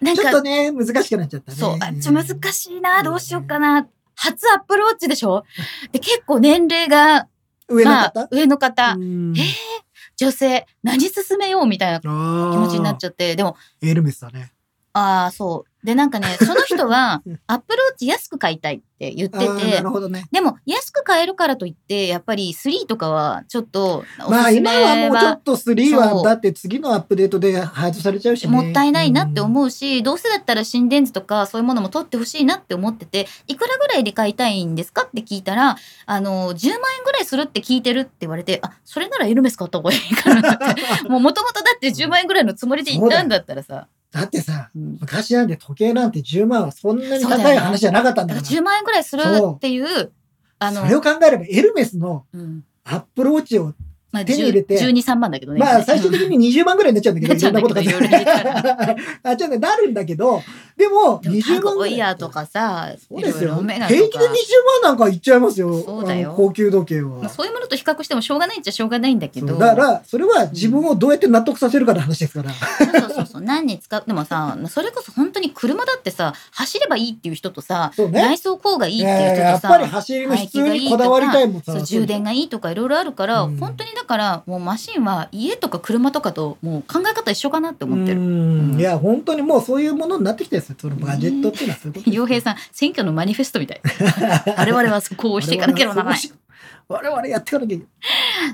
なんちょっか、とね、難しくなっちゃったね。そう、あちょ難しいな、どうしようかな。初アプローチでしょ？で、結構年齢が、上のまあ方、、上の方、うん。えー女性、何進めようみたいな気気持ちになっちゃって、でも、エルメスだね。ああ、そう。で、なんかね、その人はうん、アップルウォッチ安く買いたいって言っててる、ほどね。でも、安く買えるからといって、やっぱり3とかは、ちょっと、おまあすすめ今はもうちょっと3そうは、だって次のアップデートで排除されちゃうしね。もったいないなってう思うし、どうせだったら心電図とかそういうものも取ってほしいなって思ってて、いくらぐらいで買いたいんですかって聞いたら、あの、10万円ぐらいするって聞いてるって言われて、あ、それならエルメス買った方がいいかなって。もう元々だって10万円ぐらいのつもりで行ったんだったらさ、だってさ、うん。昔なんて時計なんて10万はそんなに高い話じゃなかったんだから。だから。10万円ぐらいするっていう、あのそ、れを考えればエルメスのうん。アップルウォッチを、まあ、手に入れて12、3万だけどね。まあ最終的に20万ぐらいになっちゃうんだけど、いろんなことが。あ、ちょっとなるんだけど、でも、でも20タコ万ぐらい。とかさ、そうですよ。平気で20万なんかいっちゃいますよ。そうだよ高級時計まあは。そういうものと比較してもしょうがないっちゃしょうがないんだけど。だから、それは自分をどうやって納得させるかの話ですから。そうそうそう。何に使う。でもさ、それこそ本当に車だってさ、走ればいいっていう人とさ、内装工がいいっていう人とさ、やっぱり走りの質にこだわりたいもんさ。充電がいいとかいろいろあるから、うん本当にだからもうマシンは家とか車とかともう考え方一緒かなって思ってうる。んいや、本当にもうそういうものになってきてるんですよ。そのガジェットっていうのはそうい洋平さん、選挙のマニフェストみたい。我々はそこを押していかなければならない。我々やっていかなきゃいけない。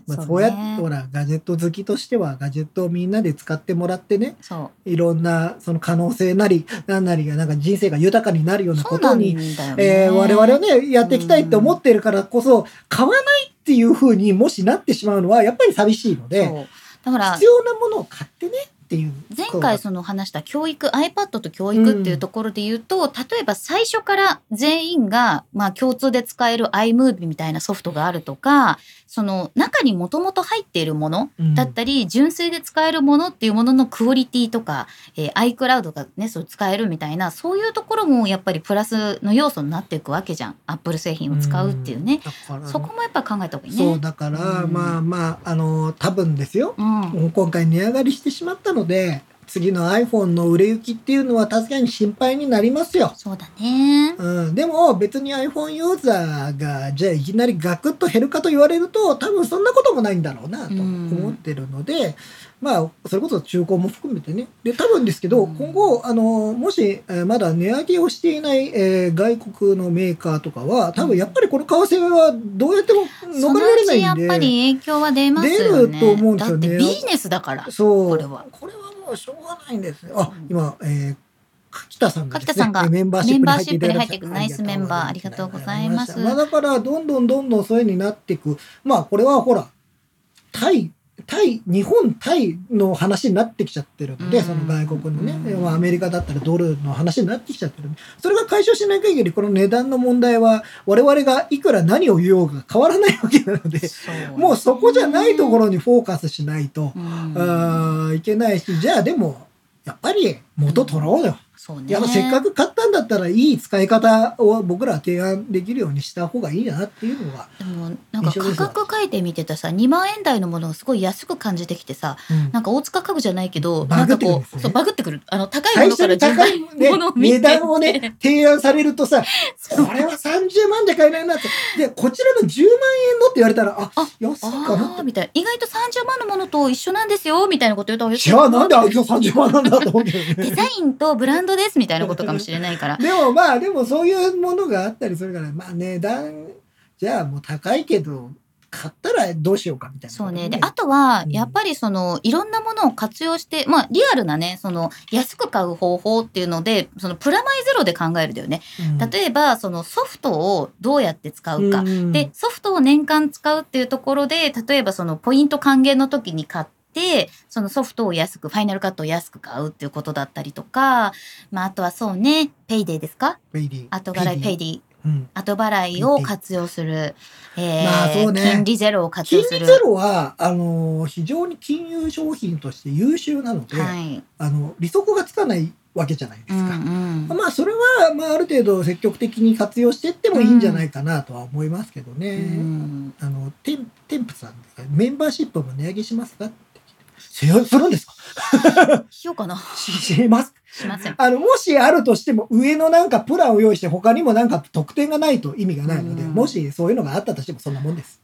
まあ、そうやってほらガジェット好きとしてはガジェットをみんなで使ってもらってね。いろんなその可能性なり何なりがなんか人生が豊かになるようなことに、ね。えー我々はねやっていきたいって思ってるからこそ買わないっていうふうにもしなってしまうのはやっぱり寂しいので。だから必、要なものを買ってねっていう。前回その話した教育 iPad と教育っていうところで言うと、例えば最初から全員がまあ共通で使える iMovie みたいなソフトがあるとかその中にもともと入っているものうん。だったり、純粋で使えるものっていうもののクオリティとか、えー iCloud がねそう使えるみたいなそういうところもやっぱりプラスの要素になっていくわけじゃん。Apple 製品を使うっていうね、だからそこもやっぱ考えた方がいいね。そうだから、うん。まあまああの多分ですよ。今回値上がりしてしまったので次の iPhone の売れ行きっていうのは確かに心配になりますよ。そうだね。うん、でも別に iPhone ユーザーがじゃあいきなりガクッと減るかと言われると多分そんなこともないんだろうなと思ってるので、まあそれこそ中古も含めてね。で多分ですけど、うん。今後あのもし、えーまだ値上げをしていない、えー外国のメーカーとかは多分やっぱりこの為替はどうやってもそ逃れられないんでちやっぱり影響は出ますよね。出ると思うんですよね。だってビジネスだから。そう。これは。これはもうしょうがないんですよ。あうん。今、えー柿田さんがねさんがメンバーシップに入っていくナイスメンバーありがとうございます。あだからどんどんどんどんそういう風になっていく。まあこれはほら対対日本対の話になってきちゃってるので、うん。その外国のね、アメリカだったらドルの話になってきちゃってる。それが解消しない限りこの値段の問題は我々がいくら何を言おうが変わらないわけなのでもうそこじゃないところにフォーカスしないと、うんあーいけないしじゃあでもやっぱり元取ろうよ。そうね。やっぱせっかく買ったんだったらいい使い方を僕らは提案できるようにした方がいいなっていうのが、でもなんか価格書いてみてたさ2万円台のものがすごい安く感じてきてさうん。なんか大塚家具じゃないけどバグってくるね。うそうバグってくる。あの高いものからに高い、ものを見てね、値段をね、提案されるとさ、これは30万じゃ買えないなって。で、こちらの10万円のって言われたら、あ、あ安いかなみたいな。意外と30万のものと一緒なんですよみたいなこと言うとじゃあなんであいつは30万なんだと思うけどね。デザインとブランドですみたいなことかもしれないから でもまあ、でもそういうものがあったりするから、まあ値段、じゃあもう高いけど、買ったらどうしようかみたいな。そうね。で、あとはう、んやっぱりその、いろんなものを活用して、まあ、リアルなね、その、安く買う方法っていうので、その、プラマイゼロで考えるだよね。うん、例えば、その、ソフトをどうやって使うか。んで、ソフトを年間使うっていうところで、例えばその、ポイント還元の時に買って、そのソフトを安く、ファイナルカットを安く買うっていうことだったりとか、まあ、あとはそうね、ペイデイですか？ペイディ後払いペイデイ。うん後払いを活用する。えーまあそうね金利ゼロを活金用する。利ゼロはあの非常に金融商品として優秀なので、はい。あの利息がつかないわけじゃないですうんうか。ん。まあそれは、まあ、ある程度積極的に活用していってもいいんじゃないかなとは思いますけどね。うんあのテンテンプさんメンバーシップも値上げしますか？って聞いてすするんですか？しようかな。ししますしません。あのもしあるとしても上のなんかプランを用意して他にもなんか特典がないと意味がないので、うんもしそういうのがあったとしてもそんなもんです。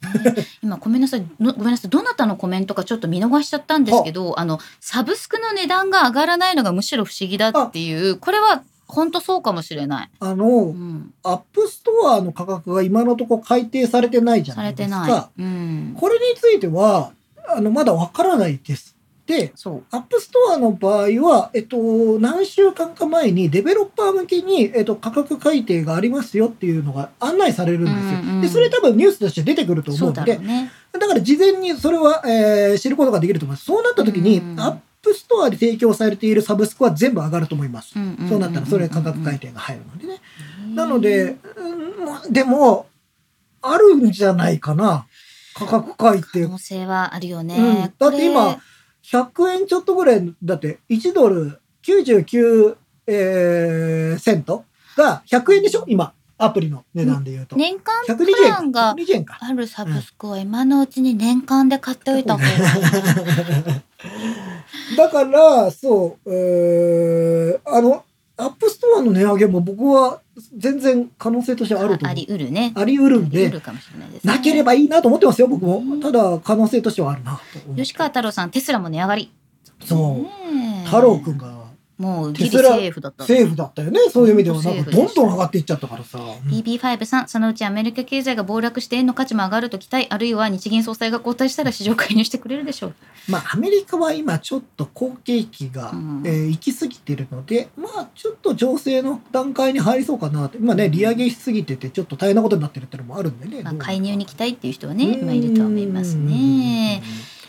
今ごめんなさいのごめんなさいどなたのコメントかちょっと見逃しちゃったんですけどあのサブスクの値段が上がらないのがむしろ不思議だっていうこれは本当そうかもしれない。あの、うん、アップストアの価格が今のところ改定されてないじゃさないですか。れてない。うん、これについては、あの、まだわからないです。で。アップストアの場合は、えっと、何週間か前にデベロッパー向けに、えっと、価格改定がありますよっていうのが案内されるんですよ。うんうんで、それ多分ニュースとして出てくると思そううので、だね。だから事前にそれは、えー知ることができると思います。そうなった時に、うんアップストアで提供されているサブスクは全部上がると思います。んんんんそうなったらそれ価格改定が入るのでね。なので、うんまあでも、あるんじゃないかな。価格改可定。能性はあるよね。うんだって今こ100円ちょっとぐらい、だって1ドル99、えーセントが100円でしょ？今、アプリの値段で言うと。れ年間プ120円か。ランが120円か。あるサブスクは今のうちに年間で買っておいた方がいいな。だから、そう、えーあの、アップストアの値上げも僕は全然可能性としてはあるとあ思うりうるね。あり得るんでありうる、かもしれなね。なければいいなと思ってますよ、僕うんも。ただ、可能性としてはあるな。吉川太郎さんテスラも値上がり。そう。太郎くんがもうギリテスラセーフだった。セーフだったよね。そういう意味では、なんかどんどん上がっていっちゃったからさ。うん BB5 さん、そのうちアメリカ経済が暴落して円の価値も上がると期待、あるいは日銀総裁が交代したら市場介入してくれるでしょう。まあ、アメリカは今ちょっと好景気が、うんえー行き過ぎてるので、まあ、ちょっと情勢の段階に入りそうかなと。今ね、利上げしすぎてて、ちょっと大変なことになってるってのもあるんでね。まあ、介入に期待っていう人はね、うん今いると思いますね。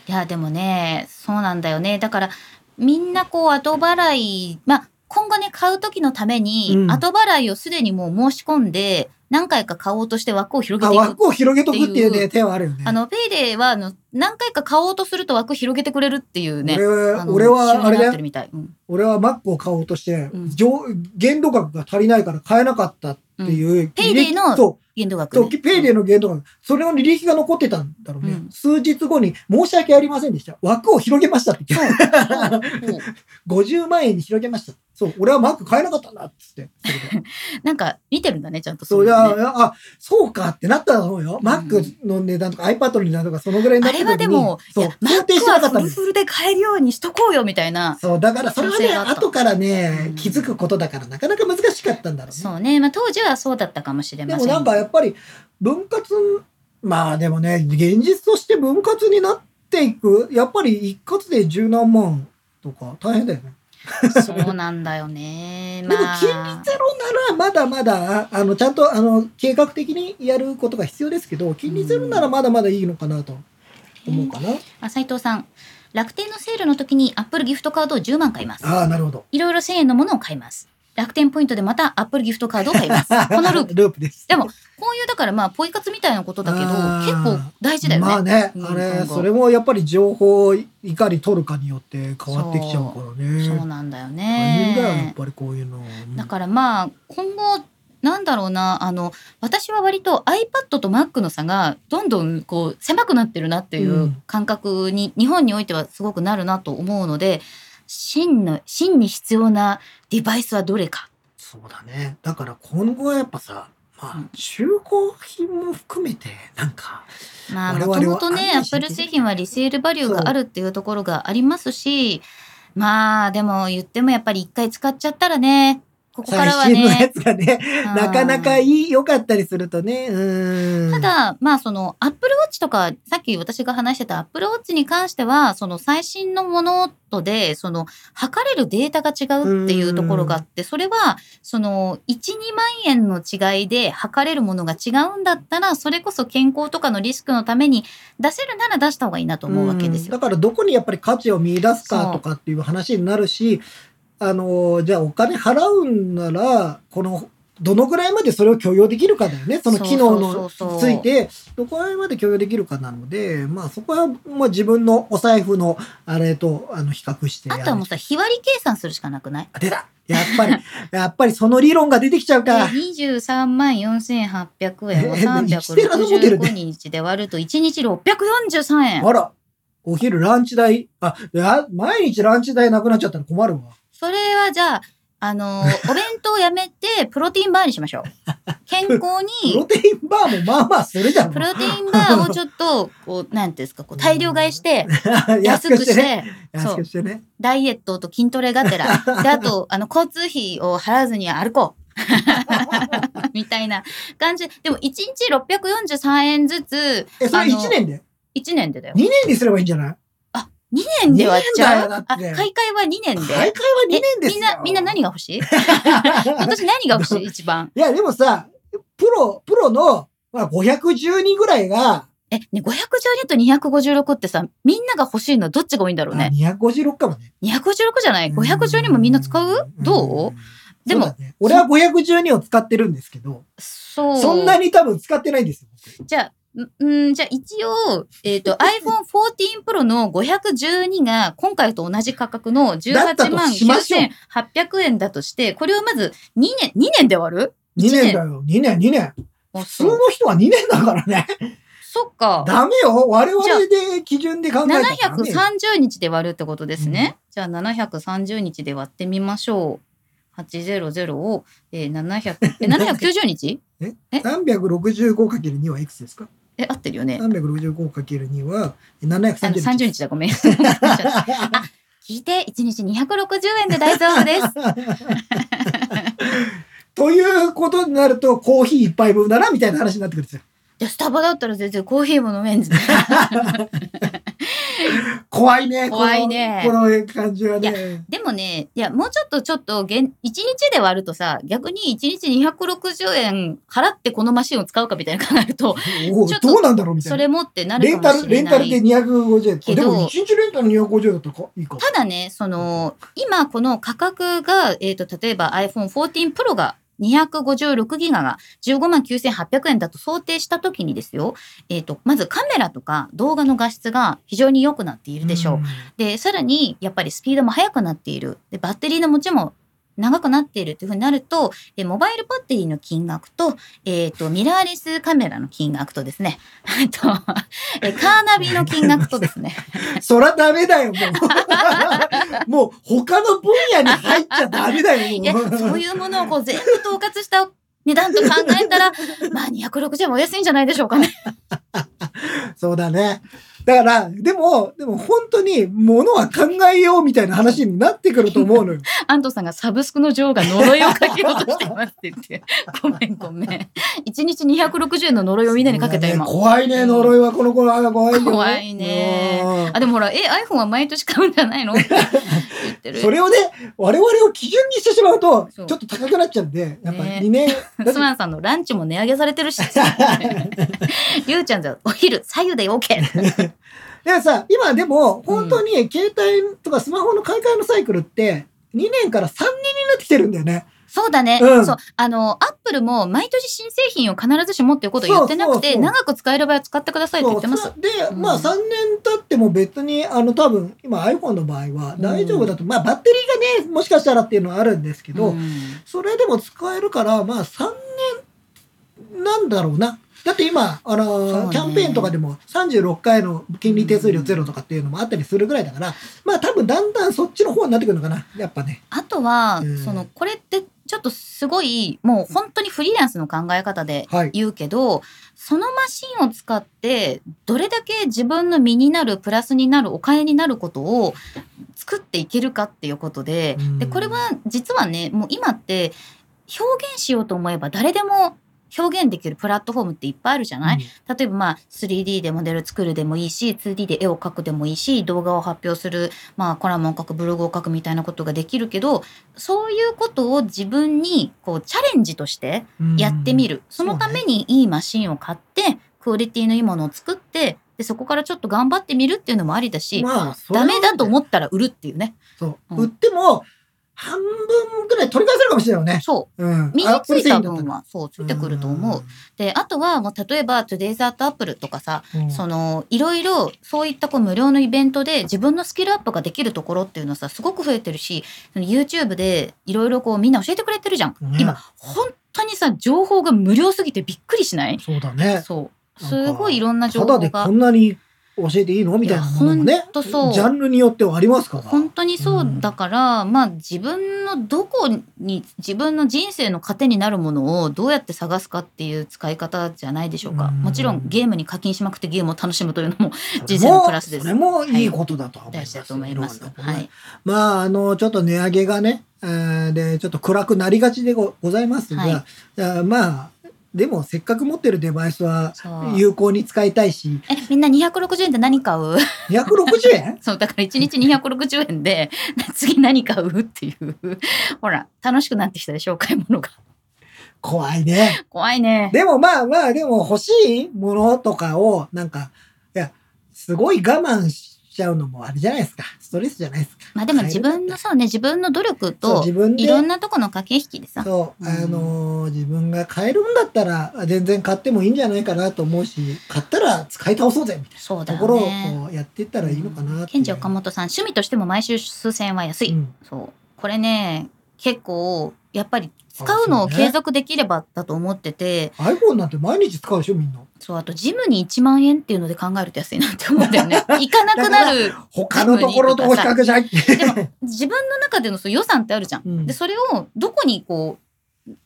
いや、でもね、そうなんだよね。だから、みんなこう、後払い、まあ、今後ね、買う時のためにう、ん後払いをすでにもう申し込んで、何回か買おうとして枠を広あげていく。枠を広げとくっていうね、手はあるよね。あの、ペイデーは、あの、何回か買おうとすると枠広げてくれるっていうね。俺はあれだよ。うん俺は Mac を買おうとして、う限度額が足りないから買えなかったっていう、ペイディの限度額、ね。ペイディの限度額、それの履歴が残ってたんだろうね。うん数日後に申し訳ありませんでした。枠を広げましたって言って。そうそう 50万円に広げました。そう、俺は Mac 買えなかったんだっつって。なんか、見てるんだね、ちゃんとそう、ねや、いやあ、そうかってなったと思うよ。ん Mac の値段とか iPad の値段とかそのぐらいになあれってた時にはでも、いそうや、、想定してなかったんですフル。フルで買えるようにしとこうよ、みたいな。そう、だからそれはね、後からねうん、気づくことだからなかなか難しかったんだろうね。そうね。まあ、当時はそうだったかもしれません。でもなんかやっぱり分割まあでもね現実として分割になっていくやっぱり一括で十何万とか大変だよね。そうなんだよね。で もまあ。金利ゼロならまだまだあのちゃんとあの計画的にやることが必要ですけど金利ゼロならまだまだいいのかなと思うかな。あ、斉藤さん。楽天のセールの時にアップルギフトカードを10万買います。ああなるほど。いろいろ1000円のものを買います。楽天ポイントでまたアップルギフトカードを買います。このループ。ループです。でも、こういうだからまあ、ポイ活みたいなことだけど、結構大事だよね。まあね、うんあれそれもやっぱり情報をいかに取るかによって変わってきちゃうからね。そうなんだよ大変だよやっね。ぱりこういうの。だからまあ、今後、なんだろうな、あの、私は割と iPad と Mac の差がどんどんこう狭くなってるなっていううん感覚に、日本においてはすごくなるなと思うので、真の、真に必要なデバイスはどれか。そうだね。だから今後はやっぱさ、まあうん、中古品も含めて、なんか、まあ、もともとね、案内しなきゃ Apple 製品はリセールバリューがあるっていうところがありますし、まあ、でも言ってもやっぱり一回使っちゃったらね、ここからは最新のやね、つがね、うん。なかなかいい、良かったりするとね、うん。た、だ、まあその Apple Watch とか、さっき私が話してた Apple Watch に関しては、その最新のものとで、その測れるデータが違うっていうところがあって、それは、その1、2万円の違いで測れるものが違うんだったら、それこそ健康とかのリスクのために出せるなら出した方がいいなと思うわけですよ。だからどこにやっぱり価値を見出すかとかっていう話になるし、あの、じゃあお金払うんなら、この、どのぐらいまでそれを許容できるかだよね。その機能のついて、どこら辺まで許容できるかなので、まあそこはまあ自分のお財布のあれとあの比較してあとはもうさ、日割り計算するしかなくない？あ出たやっぱり、やっぱりその理論が出てきちゃうか。23万4800円をえ生きてるのモデルで365日で割ると1日643円。あら、お昼ランチ代、あ、いや毎日ランチ代なくなっちゃったら困るわ。それはじゃあ、あのー お弁当やめて、プロテインバーにしましょう。健康プロに、テインバーもまあまあするじゃん。プロテインバーをちょっと、こう、なんていうんですか、こう大量買いして、安くして、ね。安くしてね。ダイエットと筋トレがてら、で、あと、あの、交通費を払わずに歩こう。みたいな感じ。でも、1日643円ずつ、え、それあの1年で？1年でだよ ?2。年にすればいいんじゃない？2年で割っちゃう？あ、買い替えは2年で？買い替えは2年ですよ。みんな、みんな何が欲しい？今年何が欲しい一番？いや、でもさ、プロ、プロの、まあ、510人ぐらいが、え、ね、512と256ってさ、みんなが欲しいのはどっちが多いんだろうね？あ256かもね。256じゃない ?512 もみんな使う？どう？でもね俺は512を使ってるんですけど、そう。そんなに多分使ってないんですよ。僕じゃあ、んんじゃあ一応、えっ、と、iPhone 14 Pro の512が今回と同じ価格のだった18万としましょう9800円だとして、これをまず2年、2年で割る？2年だよ。2年、2年。あ普通の人は2年だからね。そっか。ダメよ。我々で基準で考えたらダメよ。730日で割るってことですね。じゃあ730日で割ってみましょう。800を、えー、700、え、790日？365×2 はいくつですか？え、合ってるよね。?365×2 はあの730 30日。日だ、ごめん。あ聞いて、1日260円で大丈夫です。ということになると、コーヒー一杯分だな、みたいな話になってくるんですよ。で、スタバだったら全然コーヒーも飲めんずね。怖いね。怖いねこのこの感じはいね。でもね、いや、もうちょっとちょっと、1日で割るとさ、逆に1日260円払ってこのマシンを使うかみたいな考えると、おちょっとどうなんだろうみたいな。それもってなるかレンタル、レンもしれない。タルで250円。けどでも、1日レンタル250円だったらかいいか。ただね、その、今この価格が、えっ、と、例えば iPhone 14 Pro が256ギガが15万9800円だと想定したときにですよ、えっ、と、まずカメラとか動画の画質が非常に良くなっているでしょう。んで、さらに、やっぱりスピードも速くなっている。で、バッテリーの持ちも長くなっているというふうになると、えモバイルバッテリーの金額と、えっ、と、ミラーレスカメラの金額とですね、あ と、えカーナビの金額とですね、そらダメだよ、もう。もう、他の分野に入っちゃダメだよ、いや、もう。そういうものをこう全部統括した値段と考えたら、まあ260円もお安いんじゃないでしょうかね。そうだね。だから、でも、でも本当に、ものは考えようみたいな話になってくると思うのよ。安藤さんがサブスクの女王が呪いをかけようとしていますって言って。ごめんごめん。1日260円の呪いをみんなにかけた今。怖いね、呪いはこの頃は怖いよ。怖いねうんあ、でもほら、え、iPhone は毎年買うんじゃないの？って言ってる。それをね、我々を基準にしてしまうと、ちょっと高くなっちゃうんで、やっぱねり2年、スマンさんのランチも値上げされてるし。りゅうちゃんじゃお昼、左右で OK。でもさ、今でも、本当に携帯とかスマホの買い替えのサイクルって、2年から3年になってきてるんだよね。そうだね。うんそう。あの、アップルも毎年新製品を必ずしもっていうことを言ってなくて、そうそうそう長く使える場合は使ってくださいって言ってます。で、うんまあ3年経っても別に、あの多分、今 iPhone の場合は大丈夫だと、まあバッテリーがね、もしかしたらっていうのはあるんですけど、うんそれでも使えるから、まあ3年なんだろうな。だって今、あのキャンペーンとかでも36回の金利手数料ゼロとかっていうのもあったりするぐらいだから、まあ多分だんだんそっちの方になってくるのかな。やっぱね。あとは、うんその、これってちょっとすごい、もう本当にフリーランスの考え方ではい。言うけど、そのマシンを使って、どれだけ自分の身になる、プラスになる、お金になることを作っていけるかっていうことで、うんで、これは実はね、もう今って表現しようと思えば誰でも表現できるプラットフォームっていっぱいあるじゃない、例えばまあ 3D でモデル作るでもいいし 2D で絵を描くでもいいし動画を発表する、まあ、コラムを書くブログを書くみたいなことができるけどそういうことを自分にこうチャレンジとしてうん。やってみる、そのそうねためにいいマシンを買ってクオリティのいいものを作ってでそこからちょっと頑張ってみるっていうのもありだし、まあ、ダメだと思ったら売るっていうね。そう。うん。売っても、半分ぐらい取り返せるかもしれないよね。そううん。身についた分はそうついてくると思う。であとはもう例えば Today's at Apple とかさうんそのいろいろそういったこう無料のイベントで自分のスキルアップができるところっていうのはさすごく増えてるし YouTube でいろいろこうみんな教えてくれてるじゃん、ね今本当にさ情報が無料すぎてびっくりしない？そうだね。そうすごいいろんな情ただで報がこんなに教えていいの？みたいなものもねほんとそう。ジャンルによってはありますから。本当にそうだから、まあ自分のどこに自分の人生の糧になるものをどうやって探すかっていう使い方じゃないでしょうか、うん。もちろんゲームに課金しまくってゲームを楽しむというのも 人生のプラスです。それもいいことだとは思います。大事だと思います。はい。まあ、あの、ちょっと値上げがね、えーで、ちょっと暗くなりがちでごございますが、はい。まあ、でもせっかく持ってるデバイスは有効に使いたいし、え、みんな260円で何買う？260円？そう、だから1日260円で、次何買う？っていう。ほら、楽しくなってきたでしょ、買い物が。怖いね。怖いね。でもまあまあ、でも欲しいものとかを、なんか、いや、すごい我慢しちゃうのもあれじゃないですか。ストレスじゃないですか。まあでも自分のそうね、自分の努力と自分、でいろんなとこの駆け引きでさ。そう、うんあのー自分が買えるんだったら、全然買ってもいいんじゃないかなと思うし、買ったら使い倒そうぜ、みたいそうだなところを。こうやっていったらいいのかな。ケンジ岡本さん、趣味としても毎週数千円は安い。うんそう。これね、結構、やっぱり使うのを継続できればだと思ってて、iPhone なんて毎日使うでしょ、みんな。そう、あとジムに1万円っていうので考えると安いなって思うんだよね。行かなくなる。他のところと比較じゃい。でも自分の中でのそう予算ってあるじゃん。うんでそれをどこにこう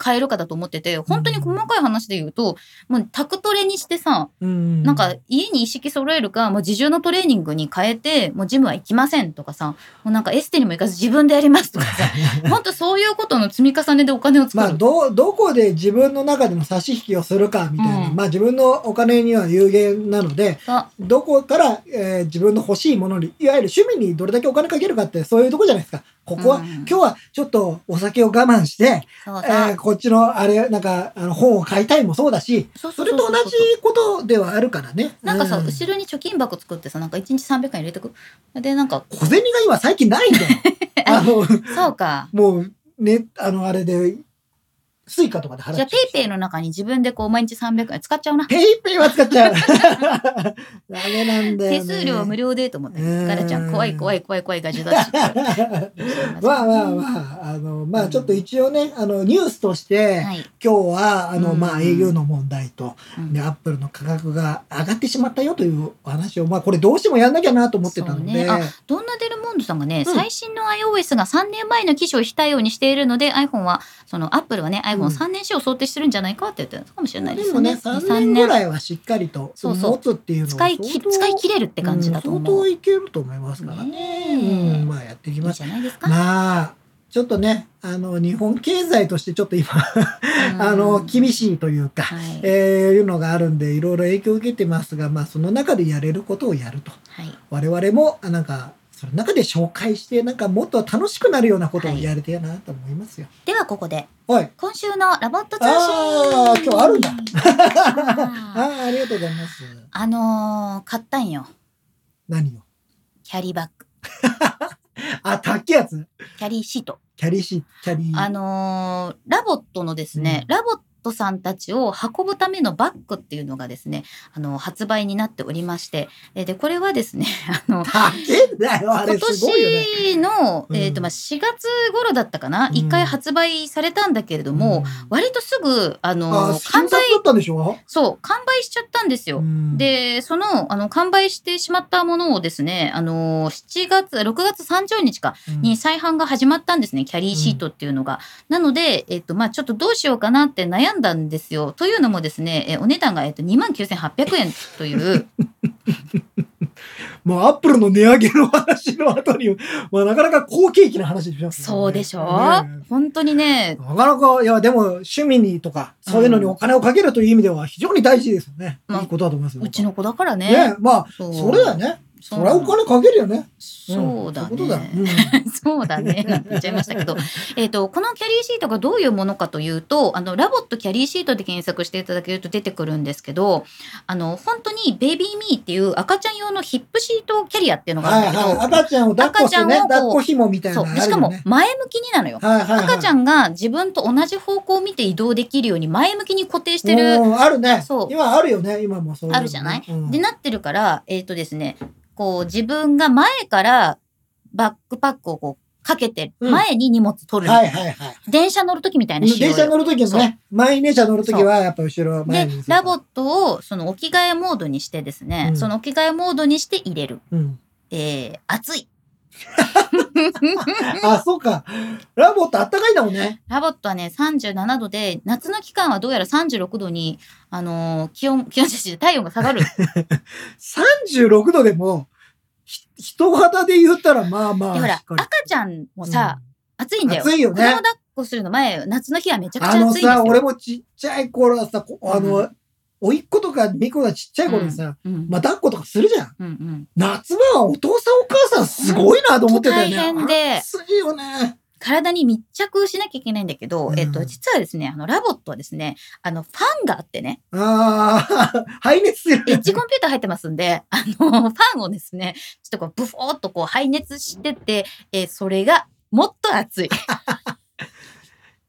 変えるかだと思ってて、本当に細かい話で言うと、もうタクトレにしてさ、うんなんか家に一式揃えるか、もう自重のトレーニングに変えて、もうジムは行きませんとかさ、もうなんかエステにも行かず自分でやりますとかさ、本当そういうことの積み重ねでお金を作る。まあ、ど、どこで自分の中での差し引きをするかみたいな。うんまあ、自分のお金には有限なので、どこから、えー自分の欲しいものに、いわゆる趣味にどれだけお金かけるかって、そういうとこじゃないですか。ここは、うん今日はちょっとお酒を我慢して、えーこっちの、あれ、なんか、あの本を買いたいもそうだし、それと同じことではあるからね。なんかさ、う後ろに貯金箱作ってさ、なんか1日300円入れてく。で、なんか、小銭が今最近ないんだよ。あの、そうか。もう、ね、あの、あれで、スイカとかで払っちゃうじゃあ、ペイペイの中に自分でこう、毎日300円使っちゃうな。ペイペイは使っちゃう。ダメなんだよ、ね。手数料無料でと思って。うんガラちゃん、怖い怖い怖い怖いガジュだし。まあまあまあ、あの、まあちょっと一応ね、あの、ニュースとして、はい。今日は、あの、うんまあ au の問題と、うんで、アップルの価格が上がってしまったよというお話を、まあこれどうしてもやんなきゃなと思ってたので、ねあドンナデルモンドさんがね、うん最新の iOS が3年前の機種を非対応にしているので iPhone はそのアップルはねうん iPhone3 年使用を想定してるんじゃないかって言ってるかもしれないでよね。ですもね、3年ぐらいはしっかりとそうそう持つっていうのは使い使い切れるって感じだと思う。ん相当いけると思いますからね。うん、まあやっていきいいます。じゃないですか。まあ、ちょっとね、あの、日本経済としてちょっと今、うんあの、厳しいというか、はい。えーいうのがあるんで、いろいろ影響を受けてますが、まあ、その中でやれることをやると。はい。我々も、あなんか、その中で紹介して、なんかもっと楽しくなるようなことをやれてるなと思いますよ。ではここではい。今週のラボット通信あー今日あるんだ あありがとうございます。あのー買ったんよ。何を？キャリーバッグ。あ、たっけえやつ？キャリーシート。キャリーシー、キャリー。あのーラボットのですね、うんラボットさんたちを運ぶためのバッグっていうのがですね、あの、発売になっておりまして、えで、これはですね、あの、今。年の、うん。えっ、と、まあ、4月頃だったかな、うん。一回発売されたんだけれども、割とすぐ、あうん、の、あ、完売新作だ、ったんでしょ？そう、完売しちゃったんですよ。うん、で、その、あの、完売してしまったものをですね、あの、7月、6月30日か、うん。に再販が始まったんですね、キャリーシートっていうのが。なので、えっと、まあちょっとどうしようかなって悩んだんですよ。というのもですね、えお値段が、えっと、29,800円という、もうアップルの値上げの話の後に、まあなかなか好景気な話でしょ。そうでしょ、ね本当にね、なかなか、いや、でも趣味にとか、そういうのにお金をかけるという意味では非常に大事ですよね。まあいいことだと思いますよ。うちの子だからね。ね。まあ、それはね。そそうれはお金かけるよね。そうだ。ね。うん そうだね。なんて言っちゃいましたけど。えっと、このキャリーシートがどういうものかというと、あの、ラボットキャリーシートで検索していただけると出てくるんですけど、あの、本当にベイビーミーっていう赤ちゃん用のヒップシートキャリアっていうのがあるんだけど。赤ちゃんを抱っこしてね、赤ちゃんをこう抱っこ紐みたいなね。しかも前向きになのよ。赤ちゃんが自分と同じ方向を見て移動できるように前向きに固定してる、うんあるね。そう今あるよね。今もそうねあるじゃない、うんでなってるから、えっ、とですね、こう自分が前からバックパックをこうかけて、うん前に荷物取るみたいな、はいはいはい。電車乗るときみたいな電車乗るときもね、満員電車乗るときはやっぱ後ろ前でに。ラボットをその置き換えモードにしてですね、うんその置き換えモードにして入れる。うん。えー、暑い。あ、そうか。ラボットあったかいんだもんね。ラボットはね、37度で、夏の期間はどうやら36度に、あのー気温、気温じゃない体温が下がる。36度でも、ひ人肌で言ったらまあまあ。で、ほら、しっかり赤ちゃんもさ、暑いんだよ。暑いよね子供抱っこするの前、夏の日はめちゃくちゃ暑いんですよ。さ、俺もちっちゃい頃はさ、こあうの、おいっ子とかみこがちっちゃい頃にさ、うん、まあ抱っことかするじゃん。うんうん。夏場はお父さんお母さんすごいなと思ってたよね。大変で暑いよね。体に密着しなきゃいけないんだけど、うんえっと、実はですね、あの、ラボットはですね、あの、ファンがあってね、ああ、排熱する。エッジコンピューター入ってますんで、あの、ファンをですね、ちょっとこう、ブフォーっとこう、排熱してて、えーそれが、もっと熱い。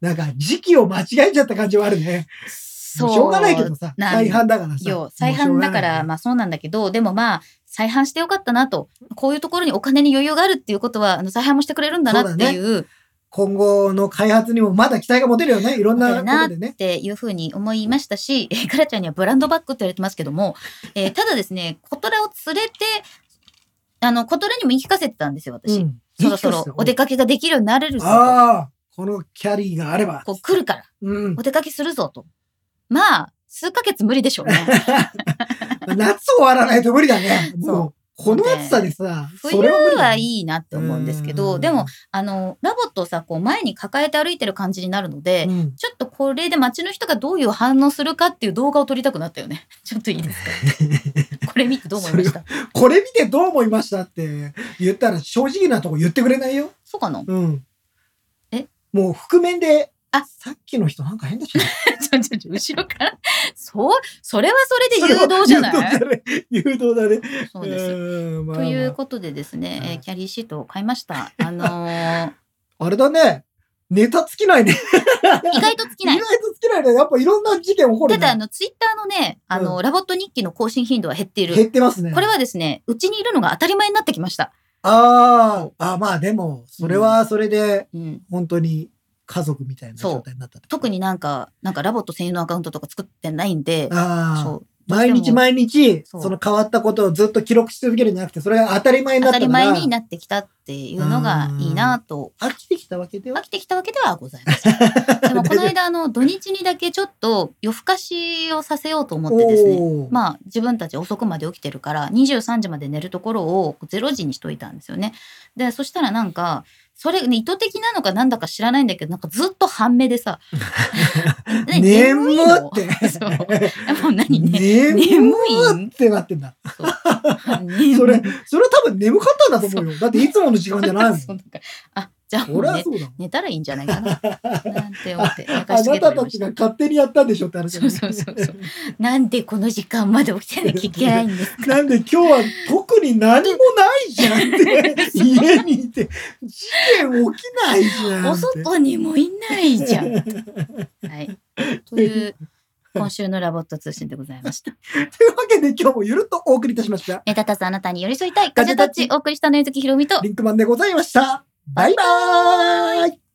なんか時期を間違えちゃった感じはあるね。そう。しょうがないけどさ、再販だからさ。よ、再販だから、まあそうなんだけど、でもまあ、再販してよかったなと。こういうところにお金に余裕があるっていうことは、あの、再販もしてくれるんだなっていう、今後の開発にもまだ期待が持てるよね。いろんなことでね。ていうふうに思いましたし、えーカラちゃんにはブランドバッグって言われてますけども、えーただですね、コトラを連れて、あの、コトラにも言い聞かせてたんですよ、私。うんそろそろお出かけができるようになれるぞと。ああ、このキャリーがあれば。こう来るから、うん。お出かけするぞと。まあ、数ヶ月無理でしょうね。夏終わらないと無理だね。そうもう、この暑さでさ、冬はいいなって思うんですけど、でも、、あの、ラボットをさ、こう前に抱えて歩いてる感じになるので、うんうんちょっとこれで街の人がどういう反応するかっていう動画を撮りたくなったよね。ちょっといいですか？これ見てどう思いました？これ見てどう思いましたって言ったら正直なとこ言ってくれないよ。そうかな？うん。え？もう覆面で、あさっきの人なんか変だしな。後ろから。そう、それはそれで誘導じゃない？誘導だね。そうです。うんまあまあということでですね、えーキャリーシートを買いました。あのー あれだね。ネタ尽きないね。意外と尽きない。意外と尽きないね。やっぱいろんな事件起こるね。ただ、あの、ツイッターのね、あの、ラボット日記の更新頻度は減っている。減ってますね。これはですね、うちにいるのが当たり前になってきました。ああ、あまあでも、それはそれで、うん。本当に家族みたいな状態になった特になんか、なんかラボット専用のアカウントとか作ってないんで。そう。毎日毎日、その変わったことをずっと記録し続けるんじゃなくて、それが当たり前にな当たったからり前になってきたっていうのがいいなと。飽きてきたわけでは？飽きてきたわけではございません。でもこの間、あの、土日にだけちょっと夜更かしをさせようと思ってですね。まあ自分たち遅くまで起きてるから23時まで寝るところを0時にしといたんですよね。でそしたらなんかそれ、ね、意図的なのかなんだか知らないんだけどなんかずっと半目でさ。何 眠いの。って。そう。えもう何ね？眠眠いってなってんだ。それ、それ多分眠かったんだと思うよ。だっていつもの時間じゃないもん。あじゃあもう。寝たらいいんじゃないかななんて思って寝あなたたちが勝手にやったんでしょって話だねそうそうそうそうなんでこの時間まで起きてなきゃいけないんですか なんで今日は特に何もないじゃんって、家にいて、事件起きないじゃんお。外にもいないじゃん。はい。という、今週のラボット通信でございました。というわけで今日もゆるっとお送りいたしました。目立たずあなたに寄り添いたい。ガジェタッチお送りしたのゆずきひろみと、リンクマンでございました。バイバーイ